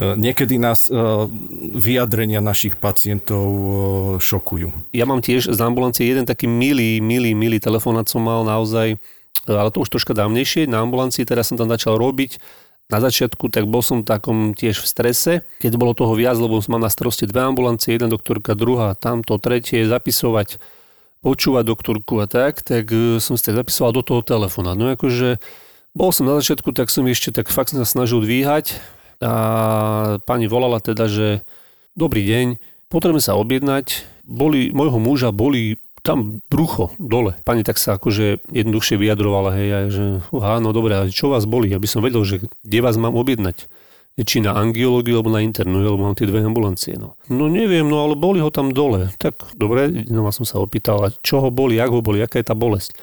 E, niekedy nás e, vyjadrenia našich pacientov e, šokujú. Ja mám tiež z ambulancie jeden taký milý, milý, milý telefonát som mal naozaj, ale to už troška dávnejšie. Na ambulancii teraz som tam začal robiť na začiatku, tak bol som takom tiež v strese, keď bolo toho viac, lebo som mal na starosti dve ambulancie, jedna doktorka, druhá, tamto, tretie, zapisovať, počúvať doktorku a tak, tak e, som si tak zapisoval do toho telefóna. No akože bol som na začiatku, tak som ešte tak fakt sa snažil dvíhať a pani volala teda, že dobrý deň, potrebujeme sa objednať, boli, môjho muža boli tam brucho dole. Pani tak sa akože jednoduchšie vyjadrovala, hej, aj, že áno, dobre, a čo vás boli, aby som vedel, že kde vás mám objednať. Či na angiológiu, alebo na internú, lebo mám tie dve ambulancie. No. no neviem, no ale boli ho tam dole. Tak dobre, znova som sa opýtal, čo ho boli, jak ho boli, aká je tá bolesť.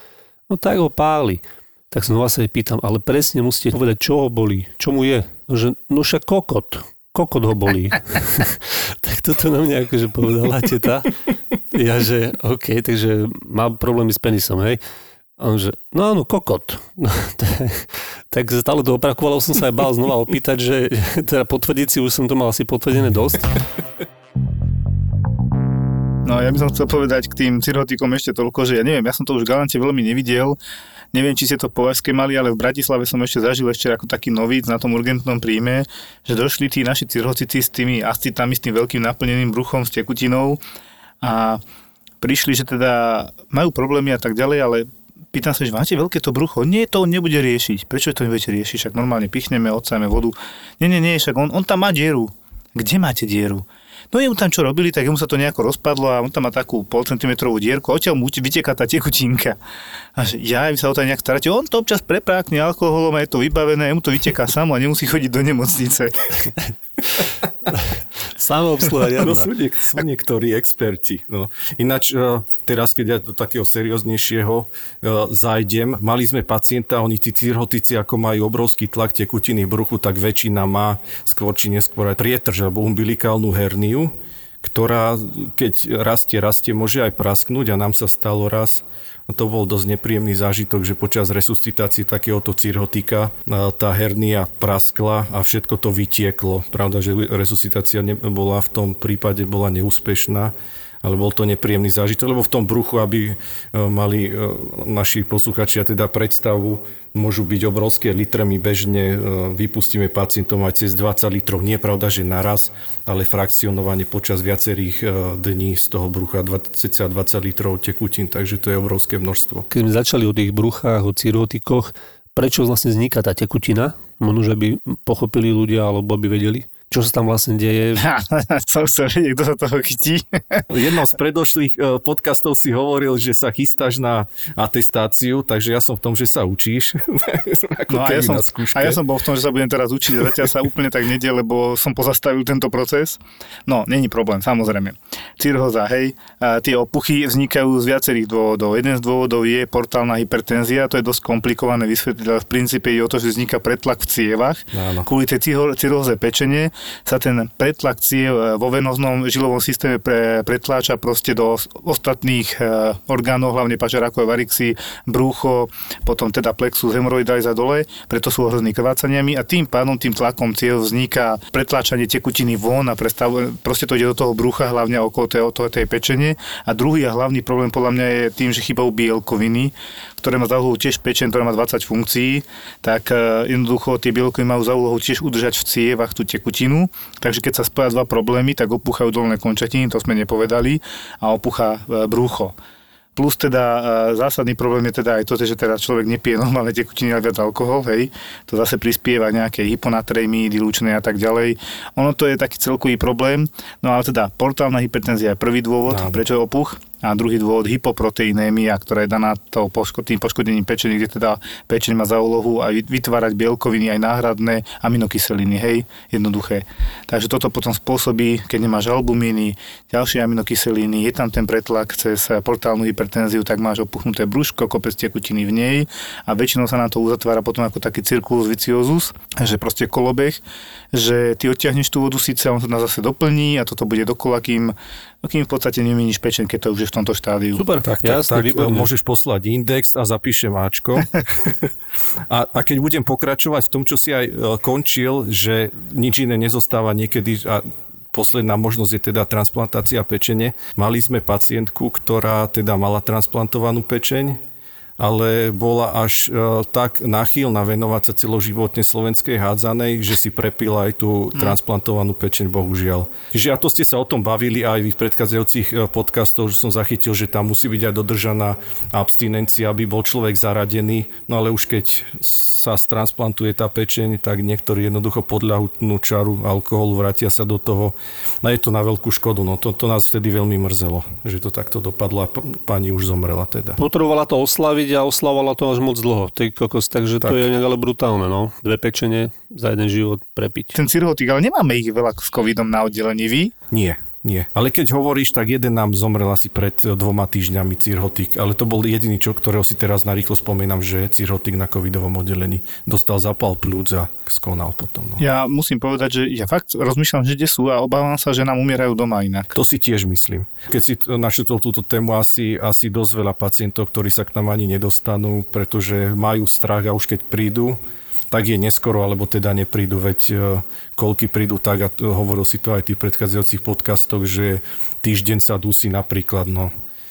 No tak ho páli. Tak znova sa jej pýtam, ale presne musíte povedať, čo ho boli, čo mu je. No, že, no však kokot kokot ho bolí. tak toto na mňa akože povedala teta. Ja, že OK, takže má problémy s penisom, hej. A on že, no áno, kokot. tak stále to opakovalo, som sa aj bál znova opýtať, že teda potvrdiť si, už som to mal asi potvrdené dosť. No ja by som chcel povedať k tým cirhotikom ešte toľko, že ja neviem, ja som to už Galante veľmi nevidel, neviem, či ste to po Považské mali, ale v Bratislave som ešte zažil ešte ako taký nový na tom urgentnom príjme, že došli tí naši cirhotici s tými ascitami, s tým veľkým naplneným bruchom, s tekutinou a prišli, že teda majú problémy a tak ďalej, ale pýtam sa, že máte veľké to brucho? Nie, to on nebude riešiť. Prečo to nebudete riešiť? Však normálne pichneme, odsajeme vodu. Nie, nie, nie, však on, on tam má dieru. Kde máte dieru? No jemu tam čo robili, tak jemu sa to nejako rozpadlo a on tam má takú pol centimetrovú dierku odtiaľ mu vyteká tá tekutinka. A že ja, vy sa o to nejak staráte. On to občas preprákne alkoholom a je to vybavené, jemu to vyteká samo a nemusí chodiť do nemocnice. Samoobsluha No sú, niek- sú niektorí experti. No. Ináč, uh, teraz keď ja do takého serióznejšieho uh, zajdem, mali sme pacienta, oni tí cirhotici, ako majú obrovský tlak tekutiny v bruchu, tak väčšina má skôr či neskôr aj prietrž alebo umbilikálnu herniu, ktorá keď rastie, rastie, môže aj prasknúť a nám sa stalo raz, to bol dosť nepríjemný zážitok, že počas resuscitácie takéhoto cirhotika tá hernia praskla a všetko to vytieklo. Pravda, že resuscitácia bola v tom prípade bola neúspešná, ale bol to nepríjemný zážitok, lebo v tom bruchu, aby e, mali e, naši posluchači teda predstavu, môžu byť obrovské litre, my bežne e, vypustíme pacientom aj cez 20 litrov. Nie pravda, že naraz, ale frakcionovanie počas viacerých dní z toho brucha 20, 20 litrov tekutín, takže to je obrovské množstvo. Keď sme začali o tých bruchách, o cirotikoch, prečo vlastne vzniká tá tekutina? Možno, že by pochopili ľudia, alebo by vedeli čo sa tam vlastne deje. som chcel vedieť, kto sa toho chytí. Jednom z predošlých e, podcastov si hovoril, že sa chystáš na atestáciu, takže ja som v tom, že sa učíš. Ako no a, ja som, a ja som bol v tom, že sa budem teraz učiť. Zatiaľ sa úplne tak nedie, lebo som pozastavil tento proces. No, není problém, samozrejme. Cirhoza, hej, a tie opuchy vznikajú z viacerých dôvodov. Jeden z dôvodov je portálna hypertenzia, to je dosť komplikované vysvetliť, ale v princípe je o to, že vzniká pretlak v cievach. Áno. Kvôli tej cirhoze pečenie sa ten pretlak ciev e, vo venoznom žilovom systéme pre, pretláča proste do ostatných e, orgánov, hlavne pažerákové varixy, brúcho, potom teda plexus hemoroidalis a dole, preto sú ohrození krvácaniami a tým pádom tým tlakom ciev vzniká pretláčanie tekutiny von a prestav, proste to ide do toho brucha, hlavne okolo tej, tej pečenie. A druhý a hlavný problém podľa mňa je tým, že chýbajú bielkoviny, ktoré má za úlohu tiež pečen, ktorá má 20 funkcií, tak e, jednoducho tie bielkoviny majú za úlohu tiež udržať v cievach tú tekutinu. Takže keď sa spoja dva problémy, tak opúchajú dolné končatiny, to sme nepovedali, a opúcha e, brúcho. Plus teda e, zásadný problém je teda aj to, že teraz človek nepije normálne tekutiny, ale viac alkohol, hej. To zase prispieva nejaké hyponatrémy, dilúčne a tak ďalej. Ono to je taký celkový problém. No ale teda portálna hypertenzia je prvý dôvod, Áno. prečo je opuch a druhý dôvod hypoproteinémia, ktorá je daná tým poškodením pečení, kde teda pečeň má za úlohu aj vytvárať bielkoviny, aj náhradné aminokyseliny, hej, jednoduché. Takže toto potom spôsobí, keď nemáš albumíny, ďalšie aminokyseliny, je tam ten pretlak cez portálnu hypertenziu, tak máš opuchnuté brúško, kopec tekutiny v nej a väčšinou sa na to uzatvára potom ako taký cirkulus viciosus, že proste kolobeh, že ty odtiahneš tú vodu síce, on nás zase doplní a toto bude dokola, kým No kým v podstate nemíniš pečen, keď to už je v tomto štádiu. Super, tak, tak, Jasne, tak môžeš poslať index a zapíšem Ačko. a, a keď budem pokračovať v tom, čo si aj e, končil, že nič iné nezostáva niekedy a posledná možnosť je teda transplantácia pečene. Mali sme pacientku, ktorá teda mala transplantovanú pečeň, ale bola až e, tak náchylná venovať sa celoživotne slovenskej hádzanej, že si prepila aj tú mm. transplantovanú pečeň, bohužiaľ. Čiže a to ste sa o tom bavili aj v predchádzajúcich e, podcastoch, že som zachytil, že tam musí byť aj dodržaná abstinencia, aby bol človek zaradený, no ale už keď sa transplantuje tá pečeň, tak niektorí jednoducho podľahú čaru alkoholu, vrátia sa do toho. No je to na veľkú škodu, no to, to nás vtedy veľmi mrzelo, že to takto dopadlo a pani už zomrela teda. Potrebovala to oslaviť a oslavovala to až moc dlho. Ty kokos, takže tak. to je nejak ale brutálne, no. Dve pečenie za jeden život prepiť. Ten cirhotik, ale nemáme ich veľa s covidom na oddelení, vy? Nie. Nie. Ale keď hovoríš, tak jeden nám zomrel asi pred dvoma týždňami cirhotik, ale to bol jediný čo, ktorého si teraz na rýchlo spomínam, že cirhotik na covidovom oddelení dostal zapal plúc a skonal potom. No. Ja musím povedať, že ja fakt rozmýšľam, že kde sú a obávam sa, že nám umierajú doma inak. To si tiež myslím. Keď si našetol túto tému, asi, asi dosť veľa pacientov, ktorí sa k nám ani nedostanú, pretože majú strach a už keď prídu, tak je neskoro, alebo teda neprídu, veď e, koľky prídu tak, a hovoril si to aj v tých predchádzajúcich podcastoch, že týždeň sa dusí napríklad, no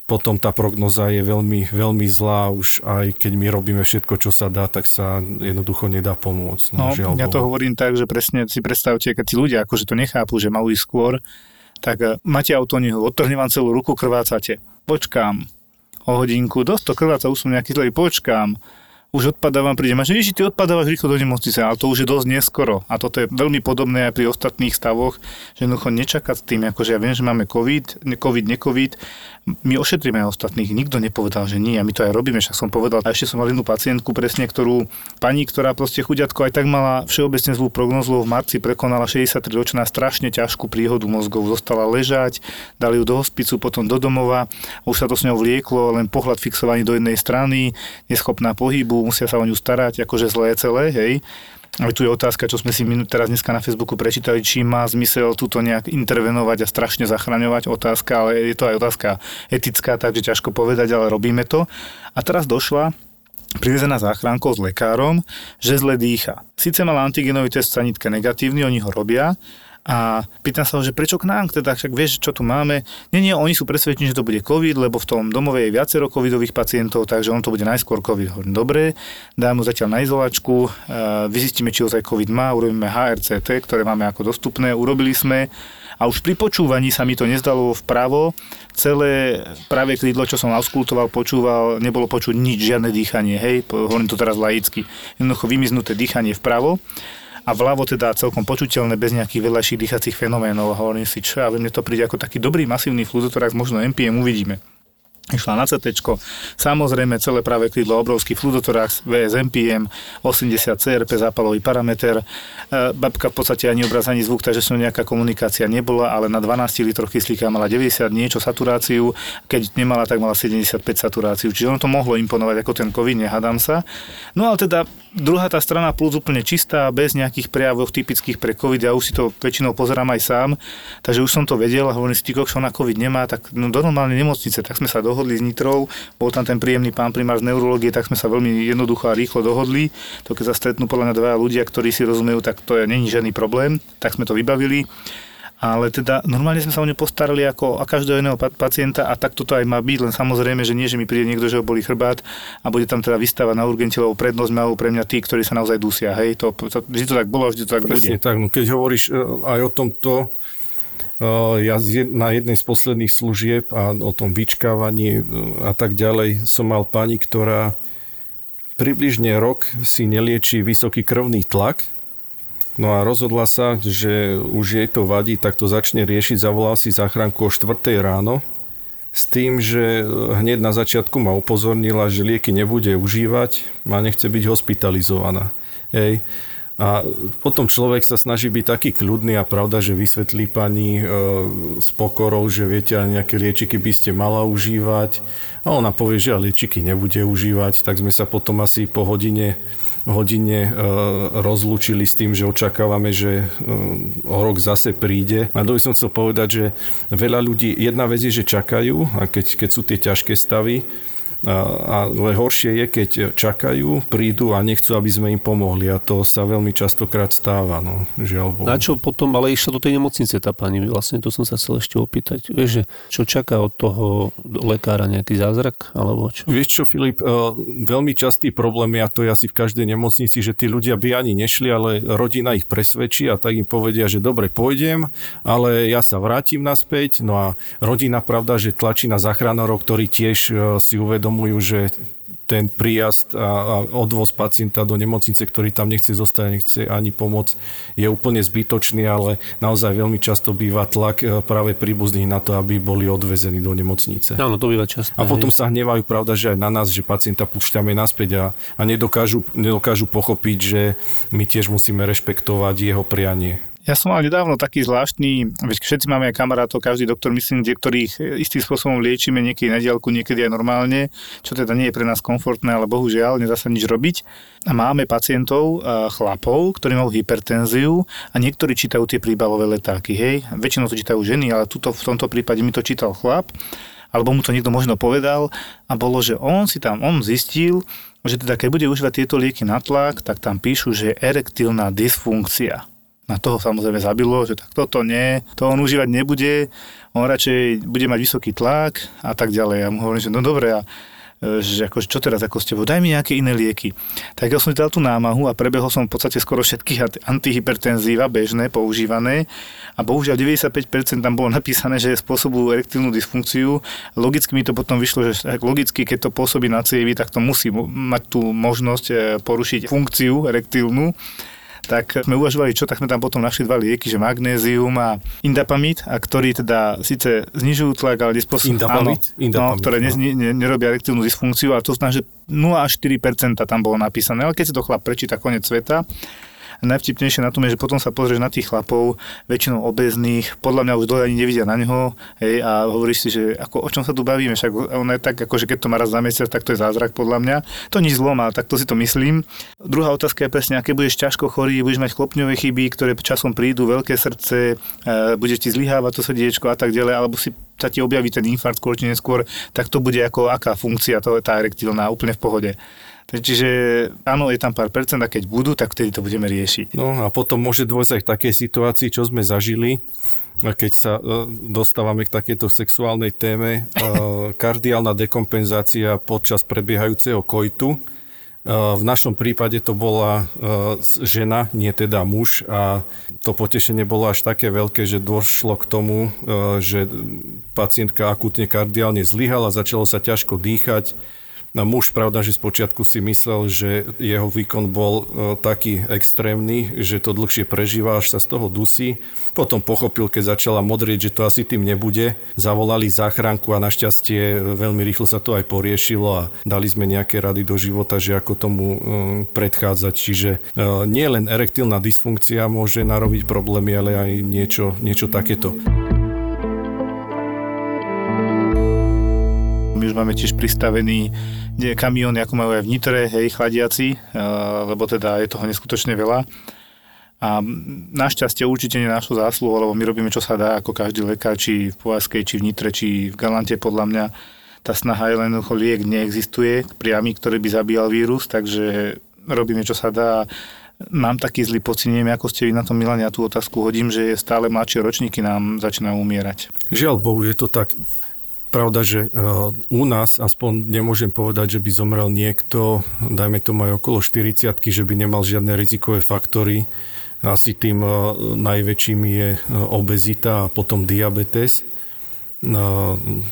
potom tá prognoza je veľmi, veľmi zlá, už aj keď my robíme všetko, čo sa dá, tak sa jednoducho nedá pomôcť. No, no ja to hovorím tak, že presne si predstavte, keď tí ľudia akože to nechápu, že majú ísť skôr, tak e, máte autónihu, odtrhne vám celú ruku, krvácate. Počkám o hodinku, dosť to krváca, už som nejaký zlej, počkám už odpadávam, prídem a že ty odpadávaš rýchlo do nemocnice, ale to už je dosť neskoro. A toto je veľmi podobné aj pri ostatných stavoch, že jednoducho nečakať s tým, akože ja viem, že máme COVID, COVID, necovid, my ošetríme ostatných, nikto nepovedal, že nie. A my to aj robíme, však som povedal. A ešte som mal jednu pacientku presne, ktorú pani, ktorá proste chuďatko aj tak mala všeobecne zlú prognozu, v marci prekonala 63 ročná strašne ťažkú príhodu mozgov, zostala ležať, dali ju do hospicu, potom do domova, už sa to s ňou vlieklo, len pohľad fixovaný do jednej strany, neschopná pohybu, musia sa o ňu starať, akože zlé celé, hej. Ale tu je otázka, čo sme si teraz dneska na Facebooku prečítali, či má zmysel túto nejak intervenovať a strašne zachraňovať. Otázka, ale je to aj otázka etická, takže ťažko povedať, ale robíme to. A teraz došla privezená záchrankou s lekárom, že zle dýcha. Sice mal antigenový test sanitke negatívny, oni ho robia, a pýtam sa ho, že prečo k nám, teda však vieš, čo tu máme. Nie, nie, oni sú presvedčení, že to bude COVID, lebo v tom domove je viacero covidových pacientov, takže on to bude najskôr COVID. Hovorím, dobre, dám mu zatiaľ na izolačku, vyzistíme, či ozaj COVID má, urobíme HRCT, ktoré máme ako dostupné, urobili sme. A už pri počúvaní sa mi to nezdalo vpravo, celé pravé krídlo, čo som auskultoval, počúval, nebolo počuť nič, žiadne dýchanie, hej, hovorím to teraz laicky, jednoducho vymiznuté dýchanie vpravo a vľavo teda celkom počuteľné bez nejakých vedľajších dýchacích fenoménov. A hovorím si, čo, a mne to príde ako taký dobrý masívny fluzotorax, možno MPM uvidíme išla na CT, samozrejme celé práve krídlo, obrovský fludotorax, VSMPM, 80 CRP, zápalový parameter, e, babka v podstate ani obraz, ani zvuk, takže som nejaká komunikácia nebola, ale na 12 litroch kyslíka mala 90 niečo saturáciu, keď nemala, tak mala 75 saturáciu, čiže ono to mohlo imponovať ako ten COVID, nehádam sa. No ale teda druhá tá strana plus úplne čistá, bez nejakých prejavov typických pre COVID, ja už si to väčšinou pozerám aj sám, takže už som to vedel a hovorím si, čo na COVID nemá, tak no, do normálnej nemocnice, tak sme sa dohodli dohodli s Nitrou, bol tam ten príjemný pán primár z neurologie, tak sme sa veľmi jednoducho a rýchlo dohodli. To keď sa stretnú podľa mňa dvaja ľudia, ktorí si rozumejú, tak to je není žiadny problém, tak sme to vybavili. Ale teda normálne sme sa o ňu postarali ako a každého iného pacienta a tak toto aj má byť, len samozrejme, že nie, že mi príde niekto, že ho boli chrbát a bude tam teda vystávať na urgente, lebo prednosť majú pre mňa tí, ktorí sa naozaj dusia. Hej, to, to, vždy to tak bolo, vždy to tak Presne bude. tak, no keď hovoríš e, aj o tomto, ja na jednej z posledných služieb a o tom vyčkávaní a tak ďalej som mal pani, ktorá približne rok si nelieči vysoký krvný tlak, No a rozhodla sa, že už jej to vadí, tak to začne riešiť. Zavolal si záchranku o 4 ráno s tým, že hneď na začiatku ma upozornila, že lieky nebude užívať a nechce byť hospitalizovaná. Hej. A potom človek sa snaží byť taký kľudný a pravda, že vysvetlí pani e, s pokorou, že viete, nejaké liečiky by ste mala užívať. A ona povie, že liečiky nebude užívať, tak sme sa potom asi po hodine hodine e, rozlúčili s tým, že očakávame, že e, o rok zase príde. A to by som chcel povedať, že veľa ľudí, jedna vec je, že čakajú a keď, keď sú tie ťažké stavy, ale horšie je, keď čakajú, prídu a nechcú, aby sme im pomohli a to sa veľmi častokrát stáva. No, žiaľ Na čo potom ale išla do tej nemocnice tá pani? Vlastne to som sa chcel ešte opýtať. Vieš, že čo čaká od toho lekára nejaký zázrak? Alebo čo? Vieš čo, Filip, e, veľmi častý problém, a to je asi v každej nemocnici, že tí ľudia by ani nešli, ale rodina ich presvedčí a tak im povedia, že dobre, pôjdem, ale ja sa vrátim naspäť. No a rodina, pravda, že tlačí na záchranárov, ktorí tiež e, si uvedomujú, uvedomujú, že ten príjazd a, a odvoz pacienta do nemocnice, ktorý tam nechce zostať, nechce ani pomoc, je úplne zbytočný, ale naozaj veľmi často býva tlak e, práve príbuzných na to, aby boli odvezení do nemocnice. Áno, to býva často. A potom sa hnevajú, pravda, že aj na nás, že pacienta púšťame naspäť a, a nedokážu, nedokážu pochopiť, že my tiež musíme rešpektovať jeho prianie. Ja som mal nedávno taký zvláštny, veď všetci máme aj kamarátov, každý doktor, myslím, kde ktorých istým spôsobom liečíme niekedy na diálku, niekedy aj normálne, čo teda nie je pre nás komfortné, ale bohužiaľ nedá sa nič robiť. A máme pacientov, chlapov, ktorí majú hypertenziu a niektorí čítajú tie príbalové letáky, hej. Väčšinou to čítajú ženy, ale tuto, v tomto prípade mi to čítal chlap alebo mu to niekto možno povedal a bolo, že on si tam, on zistil, že teda keď bude užívať tieto lieky na tlak, tak tam píšu, že je erektilná dysfunkcia. Na toho samozrejme zabilo, že tak toto nie, to on užívať nebude, on radšej bude mať vysoký tlak a tak ďalej. Ja mu hovorím, že no dobre, a E, že ako, čo teraz ako ste, daj mi nejaké iné lieky. Tak ja som dal tú námahu a prebehol som v podstate skoro všetky antihypertenzíva bežné, používané a bohužiaľ 95% tam bolo napísané, že spôsobujú erektívnu dysfunkciu. Logicky mi to potom vyšlo, že logicky, keď to pôsobí na cievy, tak to musí mať tú možnosť e, porušiť funkciu erektívnu tak sme uvažovali, čo, tak sme tam potom našli dva lieky, že magnézium a indapamid, a ktorí teda síce znižujú tlak, ale nespôsobujú, indapamid? Áno, indapamid, no, ktoré no. Ne, ne, nerobia erektívnu dysfunkciu, ale to znamená, že 0 až 4% tam bolo napísané, ale keď si to chlap prečíta konec sveta, najvtipnejšie na tom je, že potom sa pozrieš na tých chlapov, väčšinou obezných, podľa mňa už dole ani nevidia na neho, hej, a hovoríš si, že ako, o čom sa tu bavíme, však on je tak, ako, že keď to má raz za mesiac, tak to je zázrak podľa mňa. To nič zlom, ale takto si to myslím. Druhá otázka je presne, aké budeš ťažko chorý, budeš mať chlopňové chyby, ktoré časom prídu, veľké srdce, e, budeš ti zlyhávať to srdiečko a tak ďalej, alebo si sa ti objaví ten infarkt skôr či neskôr, tak to bude ako aká funkcia, to je tá erektilná, úplne v pohode. Čiže áno, je tam pár percent a keď budú, tak vtedy to budeme riešiť. No a potom môže dôjsť aj k takej situácii, čo sme zažili, keď sa e, dostávame k takéto sexuálnej téme, e, kardiálna dekompenzácia počas prebiehajúceho kojtu. E, v našom prípade to bola žena, nie teda muž a to potešenie bolo až také veľké, že došlo k tomu, že pacientka akutne kardiálne zlyhala, začalo sa ťažko dýchať, No muž, pravda, že spočiatku si myslel, že jeho výkon bol e, taký extrémny, že to dlhšie prežíva, až sa z toho dusí. Potom pochopil, keď začala modrieť, že to asi tým nebude. Zavolali záchranku a našťastie veľmi rýchlo sa to aj poriešilo a dali sme nejaké rady do života, že ako tomu e, predchádzať. Čiže e, nie len erektilná dysfunkcia môže narobiť problémy, ale aj niečo, niečo takéto. My už máme tiež pristavený kamión, ako majú aj v Nitre, hej, chladiaci, lebo teda je toho neskutočne veľa. A našťastie určite nie našu zásluhu, lebo my robíme, čo sa dá, ako každý lekár, či v Povazkej, či v Nitre, či v Galante, podľa mňa. Tá snaha je len, liek neexistuje, priamy, ktorý by zabíjal vírus, takže robíme, čo sa dá. Mám taký zlý pocit, neviem, ako ste vy na tom Milane, ja tú otázku hodím, že stále mladšie ročníky nám začínajú umierať. Žiaľ Bohu, je to tak. Pravda, že e, u nás aspoň nemôžem povedať, že by zomrel niekto, dajme tomu aj okolo 40 že by nemal žiadne rizikové faktory. Asi tým e, najväčším je e, obezita a potom diabetes.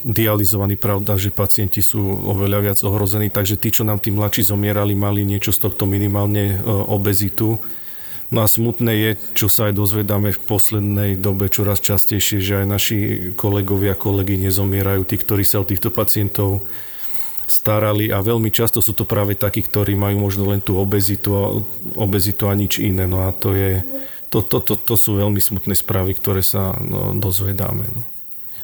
Dializovaní, pravda, že pacienti sú oveľa viac ohrození, takže tí, čo nám tí mladší zomierali, mali niečo z tohto minimálne obezitu No a smutné je, čo sa aj dozvedáme v poslednej dobe čoraz častejšie, že aj naši kolegovia, kolegy nezomierajú, tí, ktorí sa o týchto pacientov starali a veľmi často sú to práve takí, ktorí majú možno len tú obezitu a, obezitu a nič iné. No a to, je, to, to, to, to sú veľmi smutné správy, ktoré sa no, dozvedáme. No.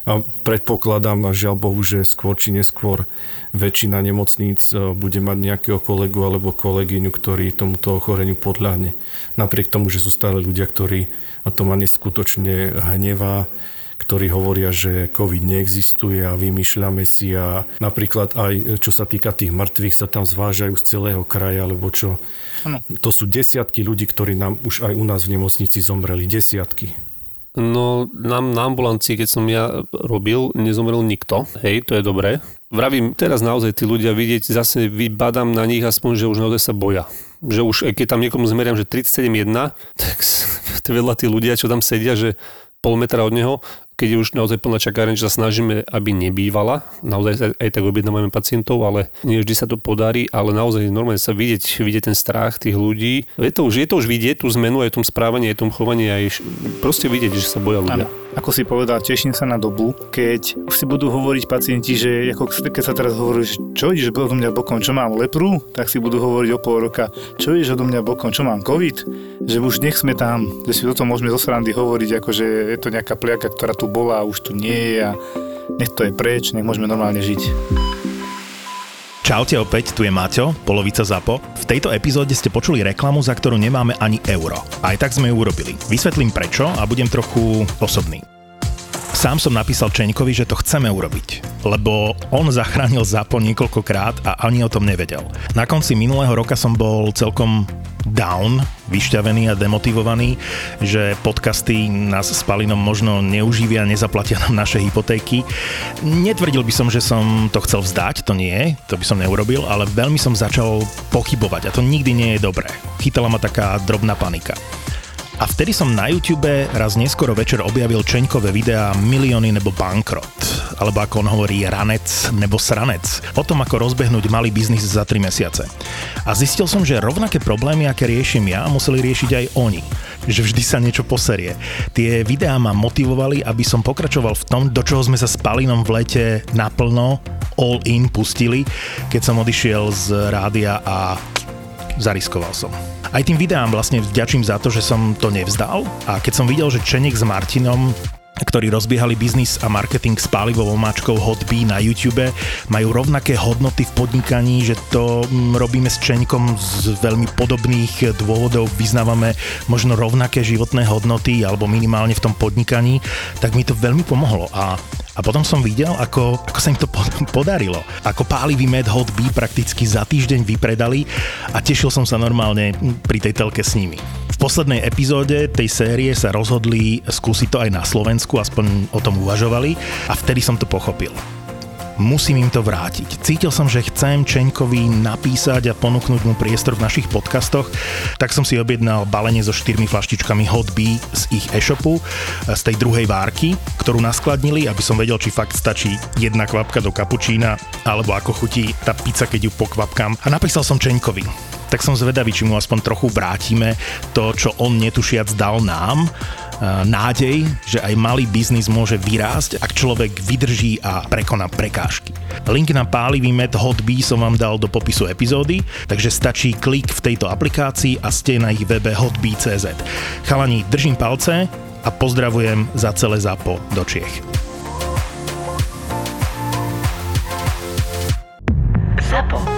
A predpokladám, a žiaľ Bohu, že skôr či neskôr väčšina nemocníc e, bude mať nejakého kolegu alebo kolegyňu, ktorý tomuto ochoreniu podľahne. Napriek tomu, že sú stále ľudia, ktorí na to ma neskutočne hnevá, ktorí hovoria, že COVID neexistuje a vymýšľame si a napríklad aj čo sa týka tých mŕtvych sa tam zvážajú z celého kraja, alebo čo. Ano. To sú desiatky ľudí, ktorí nám už aj u nás v nemocnici zomreli. Desiatky. No, nám na ambulancii, keď som ja robil, nezomrel nikto. Hej, to je dobré. Vravím, teraz naozaj tí ľudia vidieť, zase vybadám na nich aspoň, že už naozaj sa boja. Že už, keď tam niekomu zmeriam, že 37,1, tak vedľa tí ľudia, čo tam sedia, že pol metra od neho, keď je už naozaj plná čakáreň, že sa snažíme, aby nebývala. Naozaj aj tak objednávame pacientov, ale nie vždy sa to podarí, ale naozaj normálne sa vidieť, vidieť ten strach tých ľudí. Je to už, je to už vidieť tú zmenu aj v tom správaní, aj v tom chovaní, aj proste vidieť, že sa boja ľudia. Ano. Ako si povedal, teším sa na dobu, keď si budú hovoriť pacienti, že ako keď sa teraz hovorí, že čo ideš odo mňa bokom, čo mám lepru, tak si budú hovoriť o pol roka, čo ideš odo mňa bokom, čo mám COVID, že už nech sme tam, že si o tom môžeme zo srandy hovoriť, ako že je to nejaká pliaka, ktorá tu bola a už tu nie je a nech to je preč, nech môžeme normálne žiť. Čaute opäť, tu je Maťo, polovica ZAPO. V tejto epizóde ste počuli reklamu, za ktorú nemáme ani euro. Aj tak sme ju urobili. Vysvetlím prečo a budem trochu osobný. Sám som napísal Čeňkovi, že to chceme urobiť, lebo on zachránil ZAPO niekoľkokrát a ani o tom nevedel. Na konci minulého roka som bol celkom down, vyšťavený a demotivovaný, že podcasty nás s Palinom možno neuživia, nezaplatia nám naše hypotéky. Netvrdil by som, že som to chcel vzdať, to nie, to by som neurobil, ale veľmi som začal pochybovať a to nikdy nie je dobré. Chytala ma taká drobná panika. A vtedy som na YouTube raz neskoro večer objavil Čeňkové videá Milióny nebo bankrot, alebo ako on hovorí ranec nebo sranec, o tom ako rozbehnúť malý biznis za 3 mesiace. A zistil som, že rovnaké problémy, aké riešim ja, museli riešiť aj oni. Že vždy sa niečo poserie. Tie videá ma motivovali, aby som pokračoval v tom, do čoho sme sa s Palinom v lete naplno all in pustili, keď som odišiel z rádia a zariskoval som. Aj tým videám vlastne vďačím za to, že som to nevzdal. A keď som videl, že Čenek s Martinom ktorí rozbiehali biznis a marketing s pálivou omáčkou Hotbee na YouTube, majú rovnaké hodnoty v podnikaní, že to mm, robíme s Čeňkom z veľmi podobných dôvodov, vyznávame možno rovnaké životné hodnoty alebo minimálne v tom podnikaní, tak mi to veľmi pomohlo. A a potom som videl, ako, ako sa im to podarilo. Ako pálivý med Hot Bee prakticky za týždeň vypredali a tešil som sa normálne pri tej telke s nimi. V poslednej epizóde tej série sa rozhodli skúsiť to aj na Slovensku, aspoň o tom uvažovali a vtedy som to pochopil musím im to vrátiť. Cítil som, že chcem Čeňkovi napísať a ponúknuť mu priestor v našich podcastoch, tak som si objednal balenie so štyrmi flaštičkami Hot Bee z ich e-shopu, z tej druhej várky, ktorú naskladnili, aby som vedel, či fakt stačí jedna kvapka do kapučína, alebo ako chutí tá pizza, keď ju pokvapkám. A napísal som Čeňkovi tak som zvedavý, či mu aspoň trochu vrátime to, čo on netušiac dal nám Eh, nádej, že aj malý biznis môže vyrásť, ak človek vydrží a prekoná prekážky. Link na pálivý med Hotby som vám dal do popisu epizódy, takže stačí klik v tejto aplikácii a ste na ich webe hotby.cz. Chalani, držím palce a pozdravujem za celé zápo do Čiech. Zapo.